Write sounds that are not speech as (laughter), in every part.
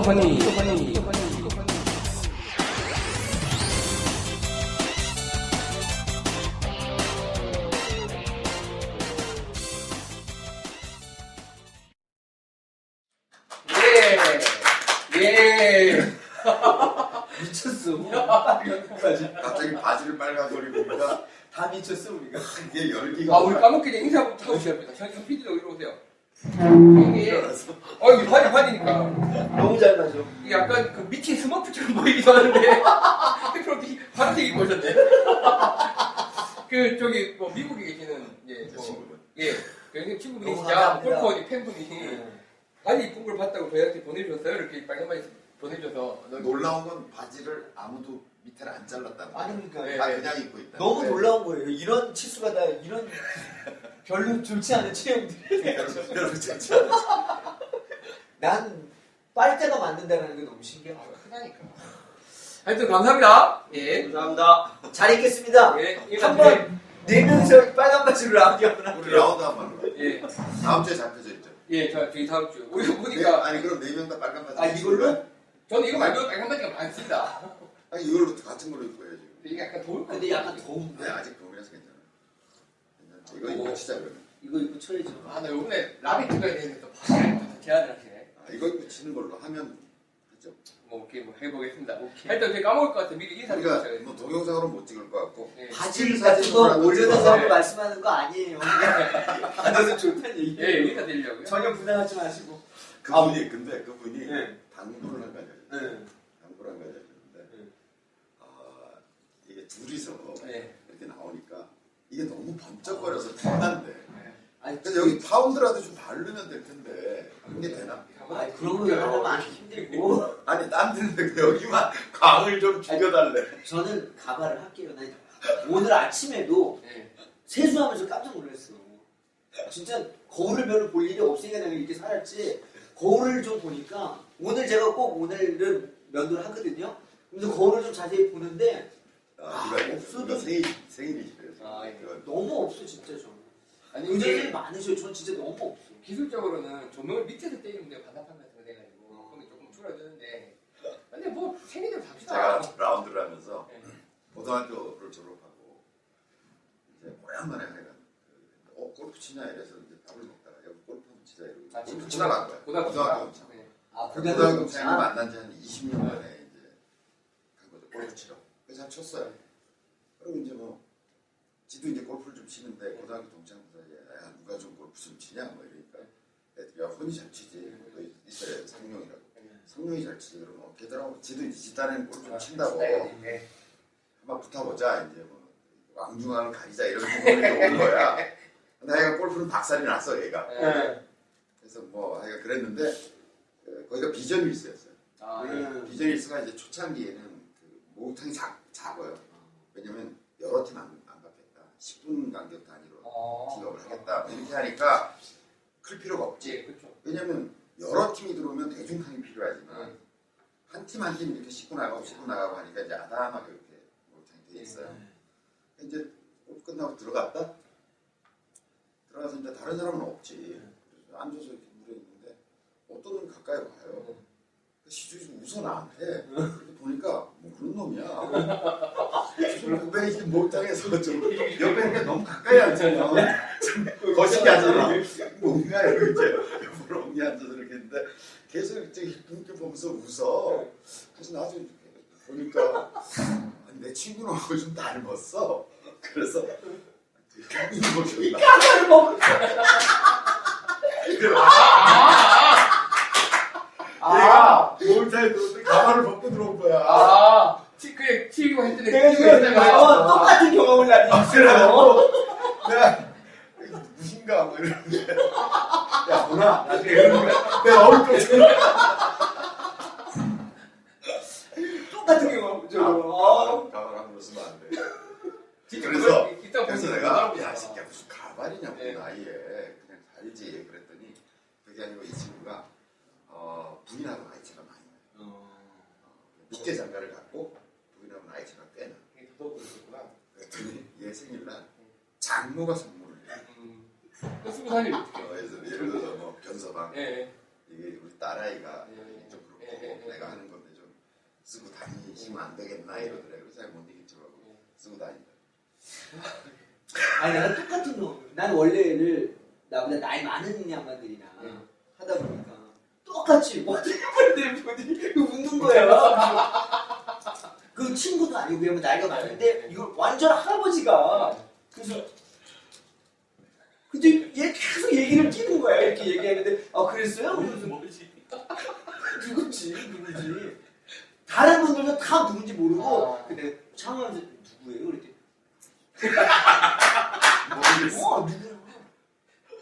허니, 허니. 예, 예. (laughs) 미쳤어. 빨간까지. 갑자기 바지를 빨간거리 보니까 다 미쳤어 우리가. 이게 열기가 아, 우리 전에 인사부터 하고 시작합니다. 전 PD로 이리 오세요. 이게, 어, 이게 환이 환이니까. 너무 잘 맞아. 이게 약간 그 미친 스머프처럼 (laughs) 보이기도 하는데, 그렇게 파란색 입고 오셨네. 그, 저기, 뭐, 미국에 계시는, 예, 제 뭐, 친구분. 예, 그 친구분이 진짜 감사합니다. 골퍼 팬분이 아니 이쁜 걸 봤다고 저희한테 보내주셨어요. 이렇게 빨간 바지 보내줘서. 너- 놀라운 건 바지를 아무도 밑에를 안 잘랐다는 거야. 아니 그러니까 네. 다 그냥 입고 있다. 너무 네. 놀라운 거예요. 이런 치수가 다 이런 별로 좋지 않은 체형들이. (laughs) 별로 좋지 않아. 난 빨대가 만든다는 게 너무 신기해. 아, 크다니까. 하여튼 감사합니다. 예. 감사합니다. 잘 읽겠습니다. 예. 한번 네 명이서 빨간 바지로 라운드 한번 우리. 라운드 한번 로 예. 다음 주에 잡혀져 있죠. 예, 저 저희 다음 주. 우리가 네, 보니까 아니 그럼 네 명 다 빨간 바지. 아, 이걸로? 저는 이거 말고 빨간 바지가 많습니다. 아니 이걸로 같은 걸로 입고 해야지. 이게 약간 더울 것 근데. 약간 더운데. 네 아직 겨울이라서 괜찮아. 괜찮지. 이거 입고 치자 그러면. 이거 입고 쳐야죠. 아, 나 요번에 라비트가 되는데 또 제안을 하시네. 아, 이거 입고 치는 걸로 하면 하죠. 뭐, 이렇게 뭐 해보겠습니다. 오케이. 하여튼 제가 까먹을 것 같아. 미리 인사드리고 우리가 시작해요. 뭐 동영상으로 못 찍을 것 같고 예. 바지 사진 같은 거 올려달라고 찍어서. 말씀하는 거 아니에요. (laughs) 받아서 좋다는 예, 얘기예요. 인사 드리려고요. 전혀 부담하지 마시고. 그분이 근데 그분이 네. 당구를 한 가지 네. 당구를 한 가지 하셨는데 네. 아 이게 둘이서 네. 이렇게 나오니까 이게 너무 번쩍거려서 장난데 아니, 그래서 여기 파운드라도 좀 바르면 될 텐데 그게 되나? 아, 그런 거 하려면 안 힘들고. (laughs) 아니 딴 데는 여기만 광을 좀 죽여달래 저는 가발을 할게요. 나 오늘 아침에도 예. 세수하면서 깜짝 놀랐어. 진짜 거울을 별로 볼 일이 없으니까 내가 이렇게 살았지. 거울을 좀 보니까 오늘 제가 꼭 오늘은 면도를 하거든요. 그래서 거울을 좀 자세히 보는데 아, 이거 없어도- 생일 생일이지 그래서 아, 예. 너무 없어 진짜 저는. 아니, 이게 많으셔요. 전 진짜 너무 없어. 기술적으로는 조명을 밑에서 때리면 돼요. 반사판 같은 거 돼가지고. 그러면 조금 줄어드는데. 근데 뭐, 생일대로 삽시다. 제가 라운드를 하면서 예. 고등학교를 졸업하고 이제 오랜만에 내가 그, 어 골프 치냐 이래서 이제 밥을 먹다가 여기 골프 한번 치자 이러고 아, 골프 지금 치러 간 거야 고등학교 고등학교 참 네. 아 고등학교 고등학교 생을 만난 지 한 20년 만에 이제 간 거죠 골프 치러 그래서 잘 쳤어요 그리고 이제 뭐 지도 이제 골프를 좀 치는데 고등학교 동창 사이에 야 누가 좀 골프 좀 치냐 뭐 이러니까 애들이 야 혼이 잘 치지 너 있어야 상용이라고 상용이 잘 치지 그러면 어, 걔들하고 지도 이제 집단에는 골프 좀 친다고 네. 한번 붙어보자 이제 뭐 왕중왕을 가리자 이런 생각이 온 거야. 근데 하여간 골프는 박살이 났어 얘가. 네. 그래서 뭐 하여간 그랬는데 그, 거기가 비전 윌스였어요. 아, 예. 음. 비전 윌스가 이제 초창기에는 그 목욕탕이 작, 작아요. 왜냐면 여러 팀안 안 받겠다. 10분 간격 단위로 어. 기업을 하겠다. 뭐 이렇게 하니까 클 필요가 없지. 예, 그쵸. 왜냐면 여러 팀이 들어오면 대중탕이 필요하지만 네. 한팀 한 팀 이렇게 씻고 나가고 씻고 나가고 하니까 이제 아담하게 이렇게 목욕탕이 돼 있어요. 이제 골프 끝나고 들어갔다 들어가서 이제 다른 사람은 없지 앉아서 이렇게 물에 있는데 어떤 놈이 가까이 와요 그 좀 웃어 나한테. 보니까 뭐 그런 놈이야. 이제 목욕탕에서 좀 옆에 있는 게 너무 가까이 앉아요 좀 거시기 하잖아. 뭔가 이러고 이제. 옆으로 옹이 앉아서 이렇게 했는데 계속 이제 눈길 보면서 웃어. 그래서 나중에 보니까 아니, 내 친구는 얼굴 좀 닮았어. 그래서 이 까마를 먹. 얘가 몰타에 들어오는데 가발을 벗고 들어온 거야. 아, 티, 그냥 튀고 했더니 내가 지금 어, 똑같은 경험을 나한테 그래가지고 내가 이게 무신가 뭐 이러는데 야 보나 나중에 이러는 거야. 내가 얼굴 좀 똑같은 경험이죠. 어. 가발 함부로 쓰면 안 돼. 그래서 그래서 내가. 야 새끼야 무슨 가발이냐고 네. 나이에 그냥 살지 그랬더니 그게 아니고 이 친구가 어, 부인하고 나이 차가 많이 나요. 어, 밑에 장가를 갖고 부인하고 나이 차가 꽤 나. 이게 더더욱구나 그랬더니 얘 생일날 장모가 선물을 해. 음. 스무 살이 어떻게? 어, 그래서 예를 들어서 뭐 변서방 예. 이게 우리 딸아이가 예. 좀 그렇고 네. 내가 하는 건데 좀 쓰고 다니시면 안 되겠나 이러더래. 그래서 잘못 이기더라고. 쓰고 다닌다. 아니 내가 똑같은 거. 난 원래를 나보다 나이 많은 양반들이나 네. 하다 보니까 똑같이 보는데 보더니 웃는 거야. 그 친구도 아니고 그냥 나이가 많은데 이걸 완전 할아버지가 그래서 근데 얘 계속 얘기를 끼는 거야 이렇게 얘기하는데 아 그랬어요? 그러면서 뭐지? 누구지 누구지 다른 분들은 다 누군지 모르고 아. 근데 창원에서 누구예요? 그랬더니 (laughs) 모르겠어. 어 누구야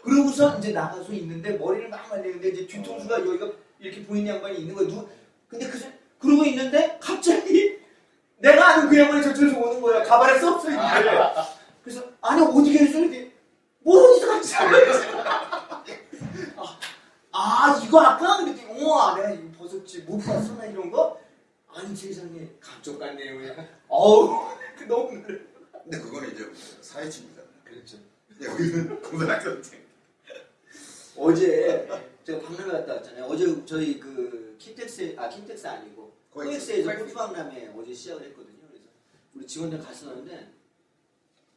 그러고서 이제 나가서 있는데 머리를 막 말리는데 이제 뒤통수가 여기가 이렇게 보이는 양반이 있는 거야. 누구? 근데 그 그러고 있는데 갑자기 (laughs) 내가 아는 그 양반이 저쪽에서 오는 거야. 가발에 썩서 있는데 그래서 아니 어디 계세요? 이렇게 뭘 어디서 같이 (laughs) 아, 아 이거 아까 그랬더니 우와 내가 이거 벗었지. 못 봤어 나 이런 거? 아니 세상에. 감쪽 같네요 그냥. 어우 그 (laughs) 너무 근데 그거는 이제 사회 친구잖아. 그렇죠. 여기는 고등학생생. 어제 제가 박람회 갔다 왔잖아요. 어제 저희 그 킨텍스 아 킨텍스 아니고 코엑스에서 코엑스. 골프 박람회 어제 시작을 했거든요. 그래서 우리 직원들 갔었는데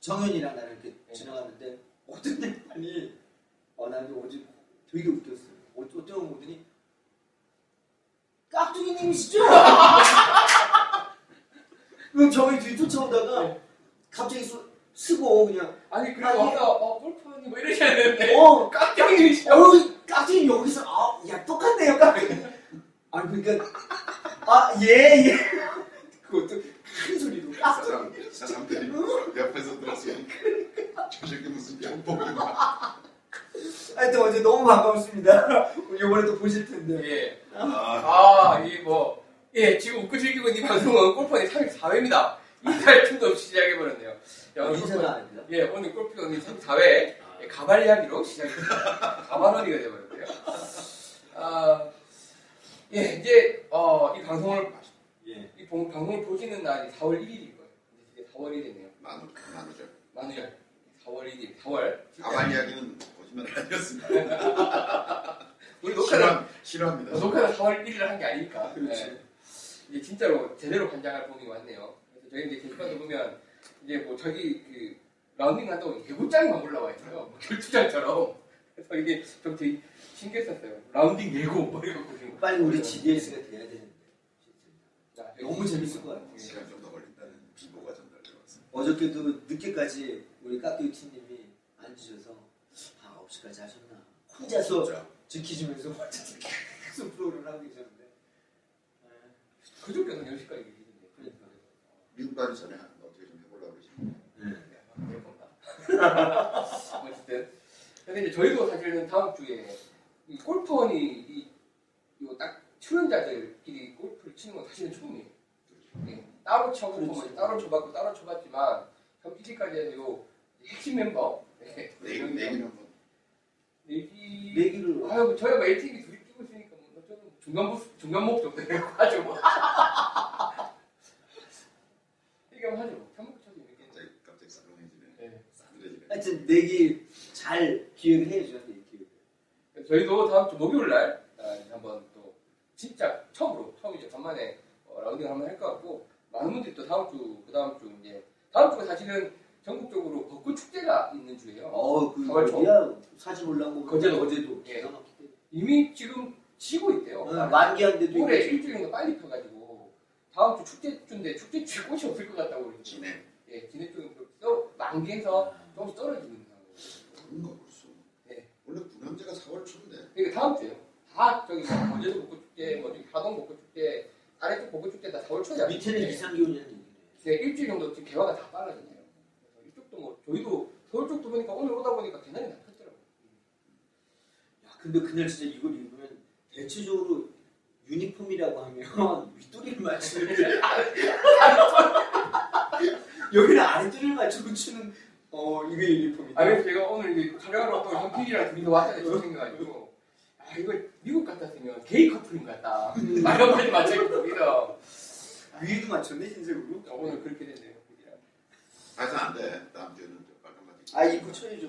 정현이랑 나랑 이렇게 네. 지나가는데 어떤 양반이 어 나는 어제 되게 웃겼어요. 어, 어떤 분 보더니 깍두기님이시죠? (laughs) 그럼 저희 뒤 쫓아오다가 갑자기 수, 쓰고 그냥 아니 그리고 아니. 어 골프니 뭐 이러셔야 되는데 어 깍쟁이시죠? 어, 깍두기 여기서 아, 야 똑같네요 깍두기. 아니 그러니까 아예 예. 그것도 큰 소리로 깍두기. 사람, 사람들이 옆에서 들었으니까 저 새끼 무슨 양복인가. 하여튼 어제 너무 반갑습니다. 이번에 또 보실 텐데. 예. 아, 아, 이 뭐, 예, 지금 웃고 즐기고 있는 이 방송은 골프원의 34회입니다. 인사할 틈도 없이 시작해버렸네요. 야, 오늘 인사가 골프, 아닙니다. 예, 오늘 골프원의 34회 예, 가발 이야기로 시작입니다. 가발 언니가 돼버렸고요. 아, 예, 이제, 어, 이 방송을, 예. 이 방- 방송을 보시는 날이 4월 1일일 거예요. 이제 4월이 됐네요. 나누, 나누죠. 만우절. 4월 1일, 4월. 가만 이야기는 보시면 아니었습니다. (laughs) 우리 녹화는 싫어, 싫어합니다. 어, 녹화는 4월 1일을 한게 아니니까. 그렇지. 네. 이제 진짜로 제대로 관장할 봄이 왔네요. 저희 이제 게시판에 보면 이제 뭐 저기 그 라운딩 한다고 예고장이 막 올라와 있어요. 뭐 결투장처럼. 그래서 이게 좀 되게 신기했었어요. 라운딩 예고 뭐 이런 거. 빨리 우리 GDS가 돼야 되는데. 자, 너무 재밌을 것 같아요. 시간 좀 더 걸린다는 비보가 전달되었습니다. 어저께도 늦게까지 우리 팀님이 앉으셔서 아 9시까지 하셨나. 혼자서 진짜. 지키시면서 혼자서 계속 프로그램을 하고 계셨는데. 그저께는 10시까지 계시는데. 그러니까. 미국 가기 전에 한- 어떻게 좀 해보려고 그러시는데. (laughs) 어쨌든. 근데 이제 저희도 사실은 다음 주에 이 골프원이 이, 요딱 출연자들끼리 골프를 치는 건 사실은 처음이에요. 예, 따로 쳐보고 뭐 그렇지. 따로 쳐봤고 따로 쳐봤지만 현 PC까지 해서 요 핵심 멤버 네, 내기, 내기는 뭐, 내기 내기를 아유 저희가 뭐 LTV 둘이 끼고 있으니까 뭐 저는 중간 목 중간 목 정도 하죠 뭐 (laughs) 얘기하면 하죠 뭐 편목 쳐도 이렇게 갑자기, 갑자기 싸늘해지네. 네. 싸늘해지네. 하여튼 내기 잘 기획을 해야죠. 내기 기획. 저희도 다음 주 목요일 날 아, 이제 한번 또 진짜 처음으로 처음 이제 간만에 어, 라운딩 한번 할 것 같고 많은 분들이 또 다음 주 그 다음 주 이제 다음 주가 사실은 전국적으로 벚꽃 축제가 있는 주예요. 어그 가발 초? 어디야 사진 올라온 거 거제도. 어제도 예. 이미 지금 지고 있대요. 어, 만기한데도 올해 이게 일주일 정도 빨리 펴가지고 다음 주 축제 주인데 축제주에 꽃이 없을 것 같다고 그러죠. 진해. 예, 진해 쪽은 또 만기에서 조금씩 떨어지는 상황이에요. 그런가 벌써. 네. 원래 분양제가 4월 초인데. 그러니까 다음 주에요. 다 저기 뭐 거제도 벚꽃 축제, 뭐 저기 하동 벚꽃 축제, 아래쪽 벚꽃 축제 다 4월 초에 밑에는 네. 이상 기온이라는 얘기네. 네, 일주일 정도 지금 개화가 다 빨라졌네요. 그래서 이쪽도 뭐 저희도 서울 쪽도 보니까 오늘 오다 보니까 개나리 다 폈더라고요. 야, 근데 그날 진짜 이걸 입으면 대체적으로 유니폼이라고 하면 (laughs) 윗도리를 맞추는 (laughs) 여기는 아랫도리를 맞추고 추는 어 이게 유니폼이다. 아, 그래서 제가 오늘 이제 촬영하러 또 현필이랑 둘이서 왔다는 생각해가지고 아 이거 미국 같았으면 게이 커플인 것 같다. 말한마디 맞춰있고 둘이서 위에도 맞췄네 흰색으로. 어, 오늘 그렇게 됐네요. 하여튼 안 돼. 다음 주에는 좀 빨간 바지. 아 입고 쳐야죠.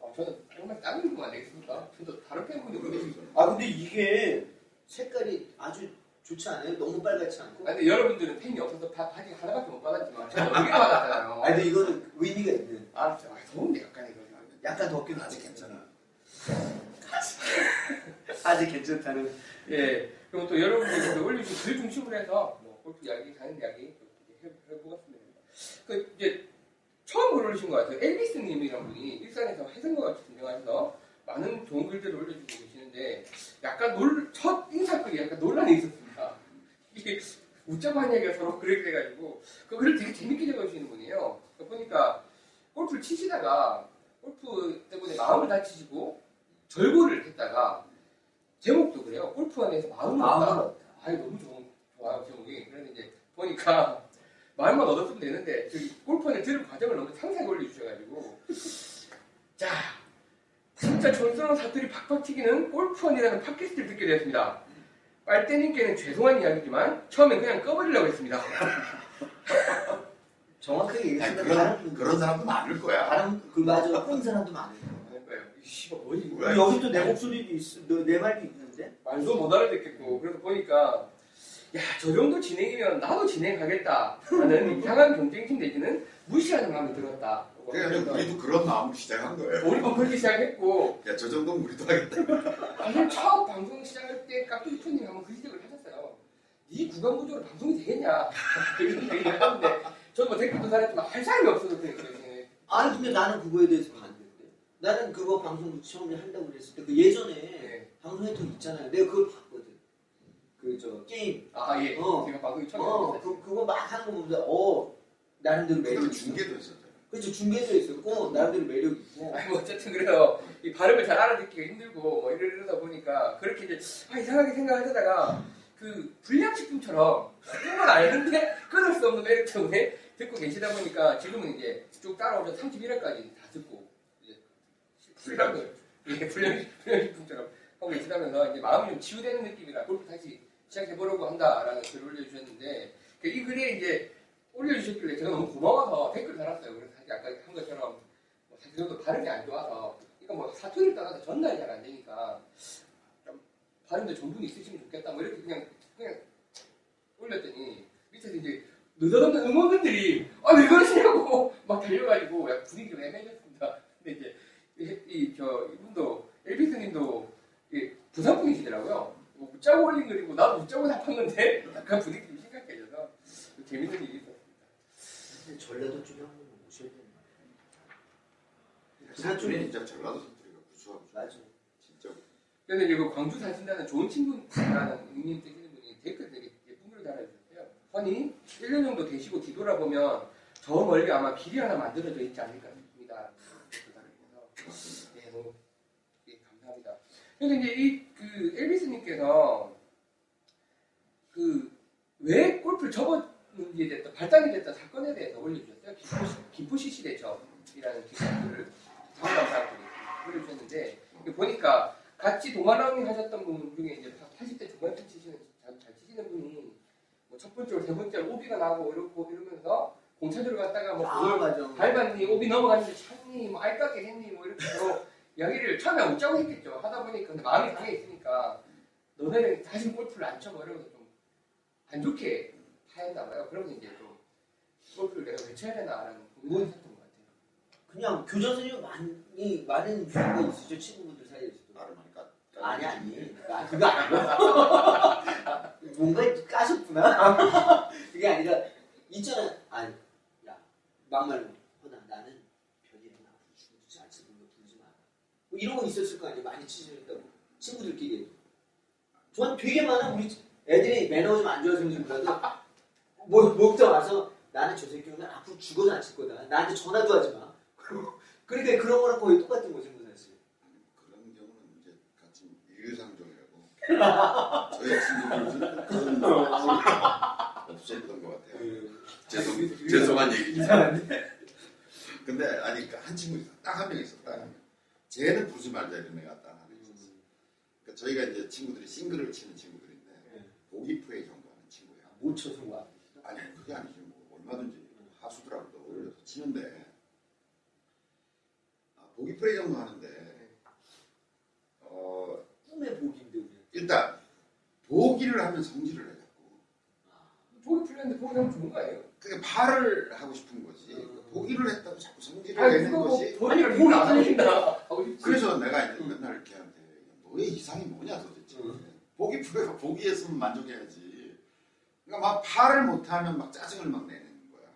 어, 저는 정말 다른 거안 되겠습니까? 저도 다른 팬분들 보내주세요. 아 근데 이게 색깔이 아주 좋지 않아요? 너무 빨갛지 않고. 아, 근데 여러분들은 팬이 없어서 바, 바지 하나밖에 못 받았지만 저는 여기 받았잖아요. 아니 근데 이거는 의미가 있는. 아, 진짜 아, 더운데 약간 이거. 약간 덥긴 아직 괜찮아. (laughs) 아직 괜찮다는. 예. 그럼 또 여러분들이 올려주신 글 중심으로 해서 뭐 골프 이야기, 자는 이야기 해- 해보겠습니다. 그 이제 처음 글 올리신 것 같아요. 엘비스님이란 분이 일산에서 해생과 같이 등장하셔서 많은 좋은 글들을 올려주고 계시는데 약간 놀, 첫 인사글이 약간 논란이 있었습니다. 이게 웃자고 한 얘기가 서로 그렇게 돼가지고 그 글을 되게 재밌게 적어주시는 분이에요. 그러니까 보니까 골프를 치시다가 골프 때문에 마음을 다치시고 절고를 했다가 제목도 그래요. 골프 안에서 마음을 얻다. 얻다. 아유 너무 좋은 좋아요 제목이. 그래서 이제 보니까 마음만 얻었으면 되는데 저기 골프 안에 들은 과정을 너무 상세하게 올려주셔가지고 자 진짜 촌스러운 사투리 팍팍 튀기는 골프원이라는 팟캐스트를 듣게 되었습니다. 빨대님께는 죄송한 이야기지만 처음엔 그냥 꺼버리려고 했습니다. (laughs) 정확하게 얘기했으면 그런, 그런 사람도 많을 거야. 다른 그 맞아 꾼 사람도 뭐지? 왜? 여기 또 내 목소리도 있어, 너, 내 말도 있는데. 말도 못 알아듣겠고 그래서 보니까 야 저 정도 진행이면 나도 진행하겠다 하는 (laughs) 이상한 경쟁심 내지는 무시하는 마음이 들었다. 그러니까 우리도 그런 마음으로 시작한 거예요. 우리도 그렇게 시작했고 야, 저 정도면 우리도 하겠다. 사실 처음 방송 시작할 때 깍두기토님 한번 그 지적을 하셨어요. 네 구간 구조로 방송이 되겠냐? (laughs) 그런 얘기를 하는데 저는 뭐 댓글도 달았지만 할 사람이 없어서 그랬거든요. 아니 근데 나는 그거에 대해서 반대인데. 나는 그거 방송 처음에 한다고 그랬을 때 그 예전에 네. 방송했던 거 있잖아요. 내가 그걸 봤거든. 그 저 게임. 아 예. 어. 제가 방송이 처음에 어. 그 그거 막 하는 거 보면서 어 나름대로 매력. 중계도 했었잖아. 그렇죠 중계도 있었고 나름대로 매력 있고. 아니 뭐 어쨌든 그래요. 이 발음을 잘 알아듣기가 힘들고 뭐 이러다 보니까 그렇게 이제 아 이상하게 생각하다가 그 불량식품처럼 그건 아는데 끊을 수 없는 매력 때문에 듣고 계시다 보니까 지금은 이제 쭉 따라오셔서 31회까지 다 듣고 이제 불량을 이게 불량 불량식품처럼 하고 계시다면서 이제 마음이 좀 치유되는 느낌이라 골프 다시 시작해보려고 한다라는 글을 올려주셨는데 그이 글에 이제 올려주셨길래 제가 너무 고마워서 댓글 달았어요. 그래서 아까 한 것처럼 뭐 사실 저도 발음이 안 좋아서 이거 뭐 사투리를 따라서 전달이 잘 안 되니까 좀 발음도 전분이 있으시면 좋겠다 뭐 이렇게 그냥 그냥 올렸더니 밑에서 이제 느닷없는 응원분들이 아왜 그러시냐고 (laughs) 막 달려가지고 분위기가 애매해졌습니다. 근데 이제 이저 이분도 엘비스님도 부산 분이시더라고요. 뭐 웃자고 올린 글이고 나도 웃자고 답한 건데 (laughs) 약간 분위기 좀 심각해져서 재밌는 일이 한번 모셔야 되는 사투리 진짜 전라도 사투리가 구수하고 맞아. 진짜 그래서 이제 그 광주 사신다는 좋은 친구라는 닉네임 쓰시는 분이 댓글 되게 예쁜 글을 달아주셨어요. 허니 1년 정도 되시고 뒤돌아 보면 저 멀리 아마 길이 하나 만들어져 있지 않을까 싶습니다. 네, 너무 예, 감사합니다. 그래서 이제 이 그 엘비스님께서 그 왜 골프를 접었는지에 대해서 발단이 됐던 사건에 대해서 올려주셨어요. 기포시, 기포시 시 대첩이라는 기사를 상담사분이 올려주셨는데 이거 보니까 같이 동아랑이 하셨던 분 중에 이제 80대 중반쯤 치시는 잘, 잘 치시는 분이 뭐 첫 번째로 세 번째로 오비가 나고 이러고 이러면서 공차 들어 갔다가 뭐 아. 밟았니 오비 넘어갔는데 찼니 뭐 알까게 했니 뭐 이렇게 서로 이야기를 처음에 웃자고 했겠죠 하다 보니까 근데 마음이 상해 있으니까 너네는 다시 골프를 안 쳐봐 이러면서 좀 안 좋게 하였나 봐요 그러면서 이제 좀 골프를 내가 왜 쳐야 되나라는 같아요 그냥 교정선이 많이 많은 경우가 있으죠? 친구분들 사이에서도. 나를 많이 까. 아니 아니. 아, 그거 아니고. (laughs) 뭔가 까셨구나. (laughs) 그게 아니라 있잖아. 아니 야 막말로 허나 나는 별일은 앞으로 죽어도 안 치는 거 부르지 마라. 뭐 이런 거 있었을 거 아니야 많이 치셨다고. 친구들끼리. 전 되게 많아. 우리 애들이 매너 좀안 좋아서 그런지 몰라도 뭐 먹다 와서 나는 저 새끼는 앞으로 죽어도 안 칠 거다. 나한테 전화도 하지 마 그러니까 그런 거랑 거의 똑같은 거죠 뭐 사실 그런 경우는 이제 같이 일상적이라고. 저희 친구들은 그런 (laughs) 거 없었던 것 같아요. 죄송, 죄송한. 이상한데 근데 아니 친구 있어. 딱한 명 있어. 딱한 명. 쟤는 부르지 말자 이런 애가 딱한명 있었어. 그러니까 저희가 이제 친구들이 싱글을 치는 친구들인데 네. 보기프에 정도하는 친구야. 못 쳐서 와 아니 그게 아니지 뭐 얼마든지 하수들하고도 어울려서 치는데 아, 보기 프레이 정도 하는데 어 꿈의 복인데 우리 일단 보기를 하면 성질을 내요. 보기 풀렸는데 보기 너무 좋은 거 아니에요? 그게 팔을 하고 싶은 거지. 음. 보기를 했다고 자꾸 성질을 아니 내는 그거 것이. 뭐 본인을 보기 안 하신다. 하고 싶지. 그래서 내가 이제 맨날 이렇게 하는데 너의 이상이 뭐냐 도대체. 음. 보기 풀어가 보기에서는 만족해야지. 그러니까 막 팔을 못하면 막 짜증을 막 내는 거야.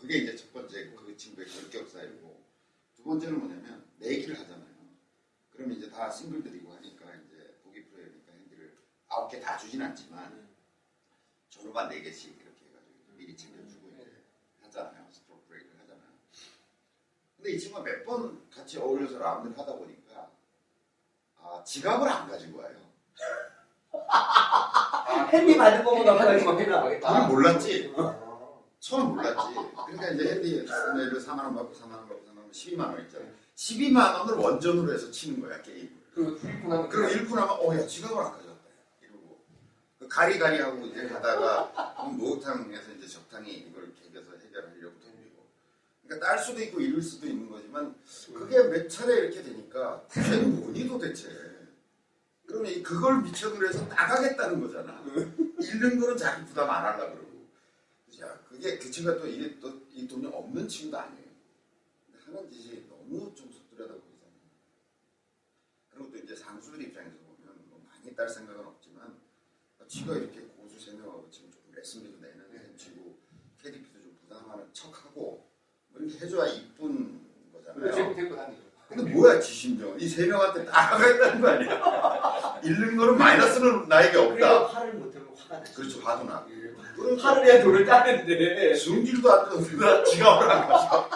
그게 이제 첫 번째 그 친구의 결격 사이고 두 번째는 뭐냐면 내기를 하잖아요. 그러면 이제 다 싱글들이고 하니까 이제 보기 프로그램이니까 핸디를 아홉 개 다 주진 않지만 전후반 네 개씩 이렇게 해가지고 미리 챙겨주고 이제 하잖아요. 스트로크 브레이크를 하잖아요. 근데 이 친구가 몇 번 같이 어울려서 라운드를 하다 보니까 아 지갑을 안 가진 거예요. 핸디 받은 거보다 거 거구나. 나는 몰랐지. 어. 처음 몰랐지. 그러니까 이제 핸디 예를 4만 원 받고 4만 원 받고 4만 원 12만 원 있잖아. 12만 원을 원전으로 해서 치는 거야 게임을. 그 일꾼 하면 그리고 잃고 나면 어야 지갑을 안 가져왔다. 이러고 그 가리가리 하고 이제 가다가 목욕탕에서 이제 적당히 이걸 개겨서 해결하려고 덤비고. 그러니까 딸 수도 있고 잃을 수도 있는 거지만 그게 몇 차례 이렇게 되니까 쟤는 뭐니 도대체. 그러면 이- 그걸 미천으로 해서 나가겠다는 거잖아. 잃는 거는 자기 부담 안 하려고 그러고. 야, 그게 그 친구가 또 이게 또 이 돈이 없는 친구도. 근데 하는 짓이 너무 좀 속들여다 보이잖아. 그리고 또 이제 상수들 입장에서 보면 뭐 많이 딸 생각은 없지만 지가 이렇게 고수 세 명하고 지금 조금 레슨비도 내는 셈 치고 캐디피도 좀 부담하는 척하고 뭐 이렇게 해줘야 이쁜 거잖아요. 데리고 다니죠. 근데 뭐야 지심정 이 세 명한테 따라가겠다는 거 아니야? (laughs) 잃는 거는 마이너스는 나에게 없다. 팔을 못하면 화가 나지. 그렇죠 화도 나고. 팔을 해야 돈을 따는데. (laughs) 승질도 안 좋는데 지갑을 안 가져.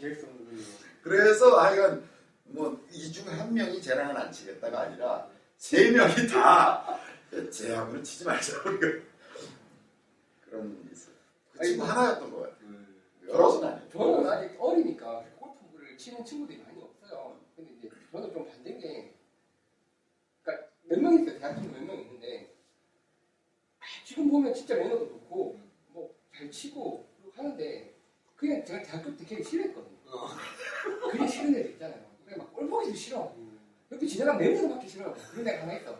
제일 수 없는 분이에요. 그래서 하여간 뭐 이 중 한 명이 쟤랑은 안 치겠다가 아니라 세 명이 다 쟤하고는 치지 말자 우리가 그런 일이 있어요. 그 친구 하나였던 것 같아요. 여럿은 아니에요. 저는 아직 어리니까 골프를 치는 친구들이 많이 없어요. 근데 이제 저는 좀 반대인 게, 그러니까 몇 명 있어요. 대학 친구 몇 명 있는데, 아, 지금 보면 진짜 매너도 좋고, 뭐 잘 치고 하는데, 그냥 제가 대학교 때 걔를 싫어했거든요. 어. 그게 싫은 애들 있잖아요. 그냥 막 꼴보기도 싫어. 옆에 지나가면 냄새가 맡기 싫어. 그런 애가 하나 있어.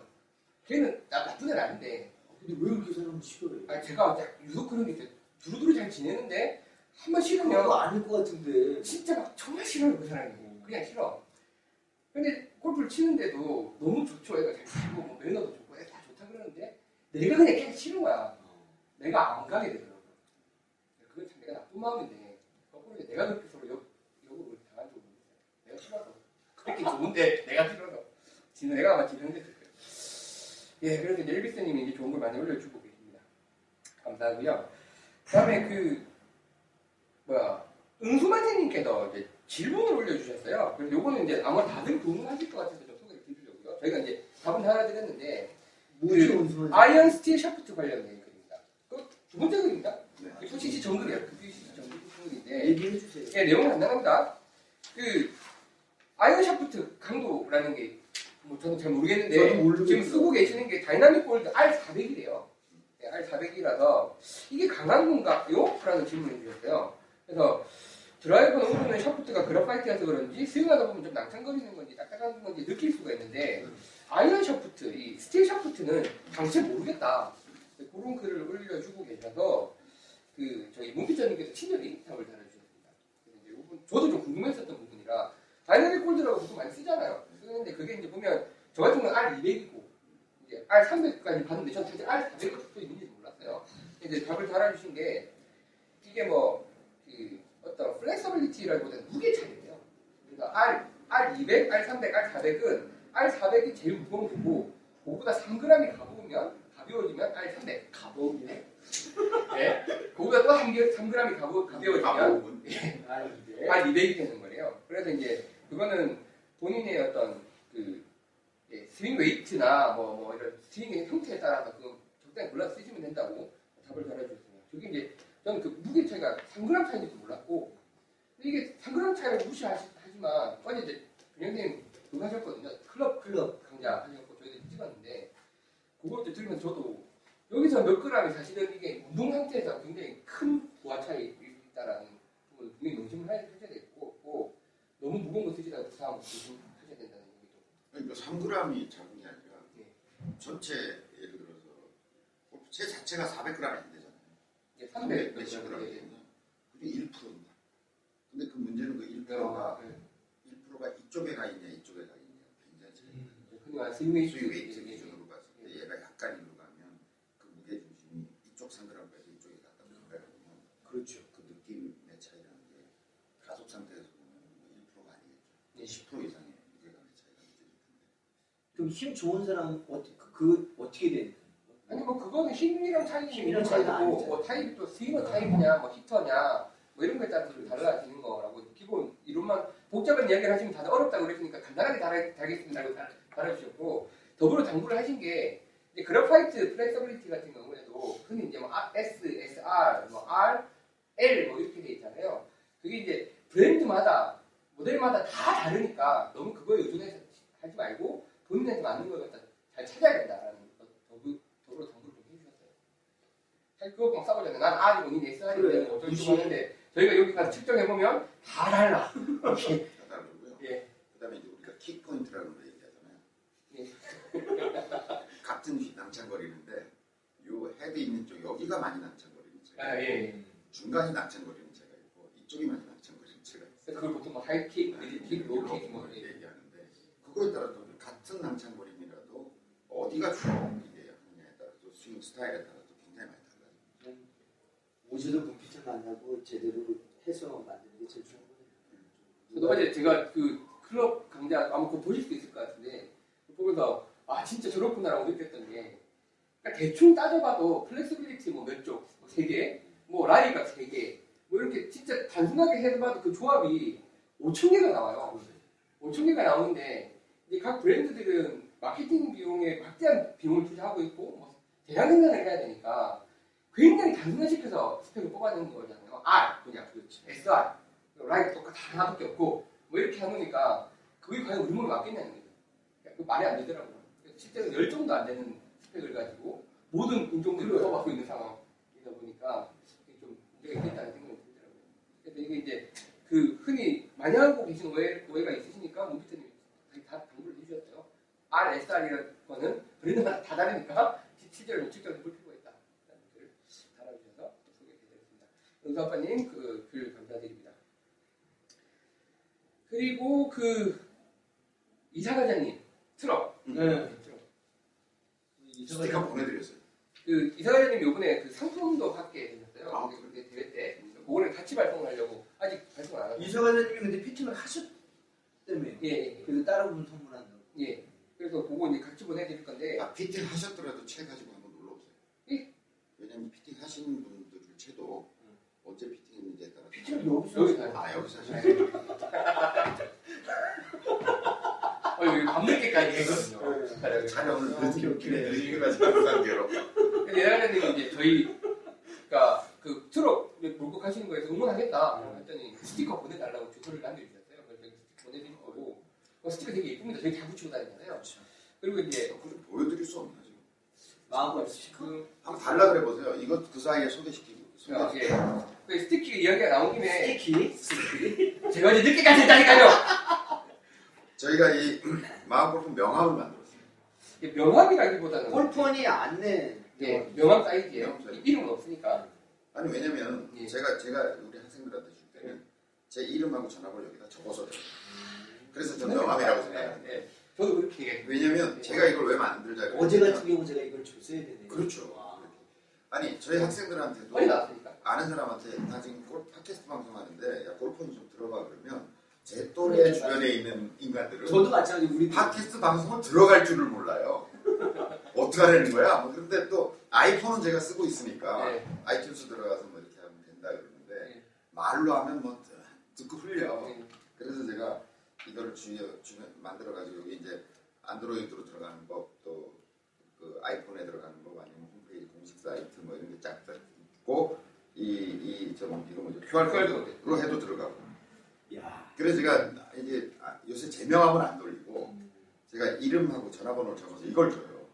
걔는 나 나쁜 애는 아닌데, 근데 왜 그렇게 사람을 싫어해? 아 제가 약 유독 그런 게 있어요. 두루두루 잘 지내는데, 한 번 싫으면 거 아닐 것 같은데. 진짜 막 정말 싫어요 그 사람이 그냥 싫어 근데 골프를 치는데도 너무 좋죠 애가 잘 치고 뭐 매너도 좋고 애다 좋다 그러는데 내가 그냥 걔가 싫은 거야 내가 안 가게 되더라고 그건 참 내가 나쁜 마음인데 거꾸로 내가 그렇게 서로 당한 적은 있어요 내가 싫어서 그렇게 좋은데 내가 싫어서 지는 내가 아마 지는 데 예 그래서 이제 일비스님이 이제 좋은 걸 많이 올려주고 계십니다 감사하고요 그 다음에 그 뭐야 응수만세님께서 이제 질문을 올려주셨어요. 그래서 요거는 이제 아마 다들 궁금하실 것 같아서 좀 소개를 드리려고요. 저희가 이제 답은 하나 드렸는데 그. 아이언 스틸 샤프트 관련된 글입니다. 그두 번째 글입니다. 네. 그 PCC 정글이에요. 그 PCC 정글 글인데 얘기해 주세요. 예, 내용은 간단합니다. 그 아이언 샤프트 강도라는 게 뭐 저는 잘 모르겠는데. 지금 쓰고 계시는 게 Dynamic Gold R400이래요. 네, R400이라서 이게 강한 건가요? 라는 질문을 주셨어요. 그래서 드라이버는 오르는 샤프트가 graphite여서 그런지 스윙하다 보면 좀 낭창거리는 건지 딱딱한 건지 느낄 수가 있는데 아이언 샤프트, 이 스틸 샤프트는 당최 모르겠다. 네, 그런 글을 올려주고 계셔서 그 저희 문피자님께서 친절히 답을 달아주셨습니다. 저도 좀 궁금했었던 부분이라 Dynamic Gold라고 보통 많이 쓰잖아요. 쓰는데 그게 이제 보면 저 같은 건 R200이고 이제 R300까지 봤는데 전 사실 R400도 있는지 몰랐어요. 이제 답을 달아주신 게 이게 뭐 그 어떤 flexibility라기보다는 무게 차이예요. 그러니까 R R200, R300, R400은 R400이 제일 무거운 거고 그거보다 3g이 가벼우면 가벼워지면 R300 가보기네. 네. 그거보다 또 3g, 3g이 가벼, 가벼워지면 아, 이게. R200이 되는 거예요. 그래서 이제 그거는 본인의 어떤 그 예, swing weight나 뭐, 뭐 이런 스윙의 형태에 따라서 그 적당히 골라 쓰시면 된다고 답을 달아주셨습니다. 저게 이제 저는 그 무게 차이가 3g 차이인지도 몰랐고 이게 3g 차이를 무시하지만 어제 이제 변형님 그거 하셨거든요. 클럽 클럽. 강좌 하셨고 저희들이 찍었는데 그걸 이제 들으면 저도 여기서 몇 g이 사실은 이게 운동 상태에서 굉장히 큰 부하 차이 있다라는 부분을 분명히 명심을 하- 하셔야 되고 고 너무 무거운 거 쓰시다가 부상하고 조심하셔야 된다는 그러니까 3g이 작은 게 아니라 네. 전체 예를 들어서 골프채 자체가 400g이 안 되잖아요. 예, 300 몇십으로 몇 하게 되냐? 그게 1%입니다. 근데 그 문제는 그 1%가 네. 1%가 이쪽에 가 있냐 이쪽에 가 있냐 굉장히 차이가 나요. 흔히 말하는 스윙 swing weight weight 기준으로 봤을 때 예. 얘가 약간 일로 가면 그 무게 중심이 이쪽 상그라프에서 이쪽에 갔다 생각해보면 그렇죠. 그 느낌의 차이라는 게 가속 상태에서 보면 뭐 1%가 아니겠죠. 예. 10% 이상의 무게감의 차이가 느껴질 텐데. 그럼 힘 좋은 사람 어떻게 그 어떻게 돼? 아니 뭐 그거는 힘이랑 차이 힘이랑 차이가 가지고 아니죠. 뭐 타입이 또 swinger 타입이냐 뭐 hitter냐 뭐 이런 거에 따라서 좀 달라지는 거라고 기본 이론만 복잡한 이야기를 하시면 다들 어렵다고 그랬으니까 간단하게 달아, 달겠습니다고 달- 달아주셨고 더불어 당부를 하신 게 이제 graphite flexibility 같은 경우에도 흔히 이제 뭐 S, SR, 뭐 R, L 뭐 이렇게 돼 있잖아요. 그게 이제 브랜드마다 모델마다 다 다르니까 너무 그거에 의존해서 하지 말고 본인한테 맞는 걸 갖다 잘 찾아야 된다라는 더불- 더불어 당부를 좀 해주셨어요. 사실 그거 막 싸우잖아요. 난 R이고 니는 SR이고 그래, 무시. 저쩌고 하는데 저희가 여기 가서 측정해 보면 다 달라. 다 (laughs) 다르고요. 예. 그다음에 이제 우리가 kick point라는 걸 얘기하잖아요. 예. 같은 휘 낭창거리는데 요 헤드 있는 쪽 여기가 많이 낭창거리는 채가 아, 있고 예. 중간이 낭창거리는 채가 있고 이쪽이 많이 낭창거리는 채가 있어요. 그걸 보통 뭐 high kick, mid kick, low kick 뭐 이렇게 이렇게. 얘기하는데 그거에 따라 또 같은 낭창거림이라도 어디가 주로 이게 하느냐에 따라 또 스윙 스타일에 따라 또 굉장히 많이 달라요. 오지도 분피트 만나고 제대로 해서 만드는 게 제일 좋은 저도 거예요. 어제 제가 그 클럽 강좌 아마 그거 보실 수 있을 것 같은데 보면서 아 진짜 저렇구나라고 느꼈던 게 그러니까 대충 따져봐도 flexibility 뭐 몇 쪽, 세 개, 뭐 lie가 세 개, 뭐 이렇게 진짜 단순하게 해봐도 그 조합이 5천 개가 나와요. 5천 개가 나오는데 이제 각 브랜드들은 마케팅 비용에 막대한 비용을 투자하고 있고 뭐 대량 생산을 해야 되니까 굉장히 단순화시켜서 스펙을 뽑아내는 거잖아요. R 그냥 그렇지. SR lie도 똑같아 하나밖에 없고 뭐 이렇게 하니까 그게 과연 우리 몸에 맞겠냐는 거죠. 그 말이 안 되더라고요. 실제로 열 정도 안 되는 스펙을 가지고 모든 인종들을. 써받고 있는 상황이다 보니까 문제가 있겠다는 생각이 들더라고요. 그래서 이게 이제 그 흔히 많이 하고 계신 오해, 오해가 있으시니까 문피트님이 다 당부를 해주셨어요. R, SR이라는 거는 브랜드마다 다 다르니까 시- 실제로 측정해 볼 필요가 있다. 라는 것을 달아주셔서 소개해드렸습니다. 은수 아빠님 그 글 감사드립니다. 그리고 그 이사과장님 트럭 네. 트럭. 스티커 보내드렸어요. 그 이사과장님 요번에 그 상품도 받게 되셨어요. 아, 그 대회 때 그거를 같이 발송을 하려고 아직 발송 안 하고 이사과장님이 근데 피팅을 하셨다며. 예, 예, 그래서 다른 분 선물한다고. 예. 예. 그래서 그거 이제 같이 보내드릴 건데 아, 피팅 하셨더라도 채 가지고 한번 놀러 오세요. 예. 왜냐면 피팅 하시는 분들 채도 언제 피팅했는지에 따라 피팅을 여기서 여기 하셨어요. 아 여기서 하셨어요. 어, 여기 밤늦게까지 했거든요. 네. 촬영을. 아, 늦게. 늦게 가지고. 근데 예나장님이 이제 저희 그러니까 그 트럭 몰고 가시는 거에서 응원하겠다 음. 했더니 스티커 보내달라고 주소를 남겨주셨어요. 그래서 스티커 보내드릴 거고 그 스티커 되게 예쁩니다. 저희 다 붙이고 다니잖아요. 그렇죠. 그리고 이제 보여드릴 수 없나 지금? 마음을. 그 한번 달라 그래 보세요. 이거 그 사이에 소개시키고. 아, 소개. 예. 그 스티키 이야기가 나온 김에 스티키. 스티키. 제가 이제 늦게까지 했다니까요. (laughs) 저희가 이 (clears throat) 마음 골프 명함을 만들었어요. 명함이라기보다는 골프원이 안내. 예, 명함 사이즈예요. 사이즈. 이름은 없으니까. 아니 왜냐면 예. 제가 제가 우리 학생들한테 줄 때는 제 이름하고 전화번호 여기다 적어서 줘요. 그래서 저는 명함이라고 생각해요. 예, 예. 저도 그렇게 얘기해요. 왜냐면 제가 이걸 왜 만들자 그랬냐면 어제 같은 경우 제가 이걸 줬어야 되네. 그렇죠. 와. 아니 저희 학생들한테도. 아는 사람한테 나 지금 골 팟캐스트 방송하는데 야 골프는 좀 들어봐 그러면 제 또래 네, 주변에 있는 인간들은 저도 마찬가지 우리 팟캐스트 방송은 들어갈 줄을 몰라요. (laughs) 어떻게 하려는 거야? 뭐 그런데 또 아이폰은 제가 쓰고 있으니까 네. 아이튠스 들어가서 뭐 이렇게 하면 된다 그러는데 네. 말로 하면 뭐 듣고 흘려. 네. 그래서 제가 이거를 주에 주면 만들어 가지고 여기 이제 안드로이드로 들어가는 법 또 그 아이폰에 들어가는 법 아니면 홈페이지 공식 사이트 뭐 이런 게쫙 있고 이이좀 이거 뭐죠 QR 코드로 해도 들어가고. 야. 그래서 제가 이제 아, 요새 제명함은 안 돌리고 제가 이름하고 전화번호를 적어서 이걸 줘요.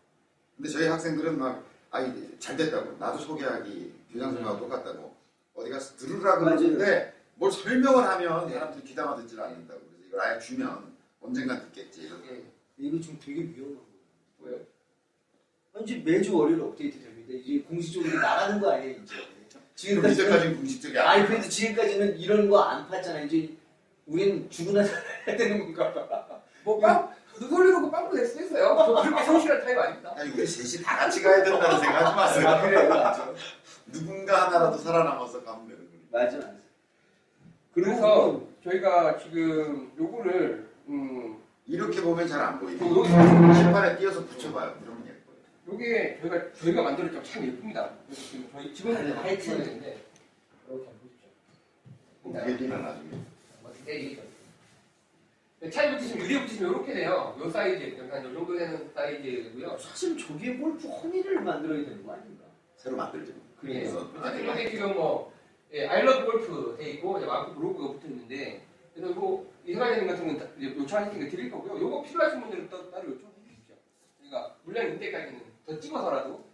근데 저희 학생들은 막 아이 잘 됐다고 나도 소개하기 교장선생하고 똑같다고 어디 가서 들으라 그러는데 뭘 설명을 하면 네. 사람들이 귀담아 듣질 않는다고 그래서 이걸 아예 주면 언젠간 듣겠지 이런 예. 이거 지금 되게 위험한 거예요. 뭐요? 이제 매주 월요일 업데이트 됩니다. 이제 공식적으로 나가는 거 아니에요, 이제. 지금까지 이제까지 공식적이 아니. 그래도 지금까지는 이런 거 안 팠잖아. 이제 우린 죽으나 살아야 되는 건가 봐. 뭐 빵, 돌려놓고 빵도 낼 수도 있어요. 저 그렇게 성실한 타입 아닙니다. 아니 우리 셋이 다 같이 가야 된다는 생각하지 마세요. 아 그래 맞아. (laughs) 누군가 하나라도 살아남아서 가면 되는 거니까. 맞아 맞아. 그래서 저희가 지금 요거를 음, 이렇게 보면 잘 안 보이네. 요- 여기 실판에 띄어서 붙여봐요. 그러면 예뻐요. 요게 저희가 저희가 만들었죠. 참 예쁩니다. 그래서 지금 저희 직원들 다 하이틴. 하이틴인데 이렇게 한번 보십시오. 우리는 나중에. 어떻게 때리겠죠? 차에 붙이시면 유리에 붙이시면 이렇게 돼요. 요 사이즈, 한요 정도 되는 사이즈고요. 사실 저기에 골프 허니를 만들어야 되는 거 아닌가? 새로 만들죠. 그래서 그래서 어쨌든 여기 지금 뭐 예, I Love Golf 돼 있고 이제 마크 브로그가 붙어 있는데 그래서 이거 이사장님 같은 이제 요청하시는 거 드릴 거고요. 요거 필요하신 분들은 또 따로 요청해 주십시오. 그러니까 물론 이때까지는 더 찍어서라도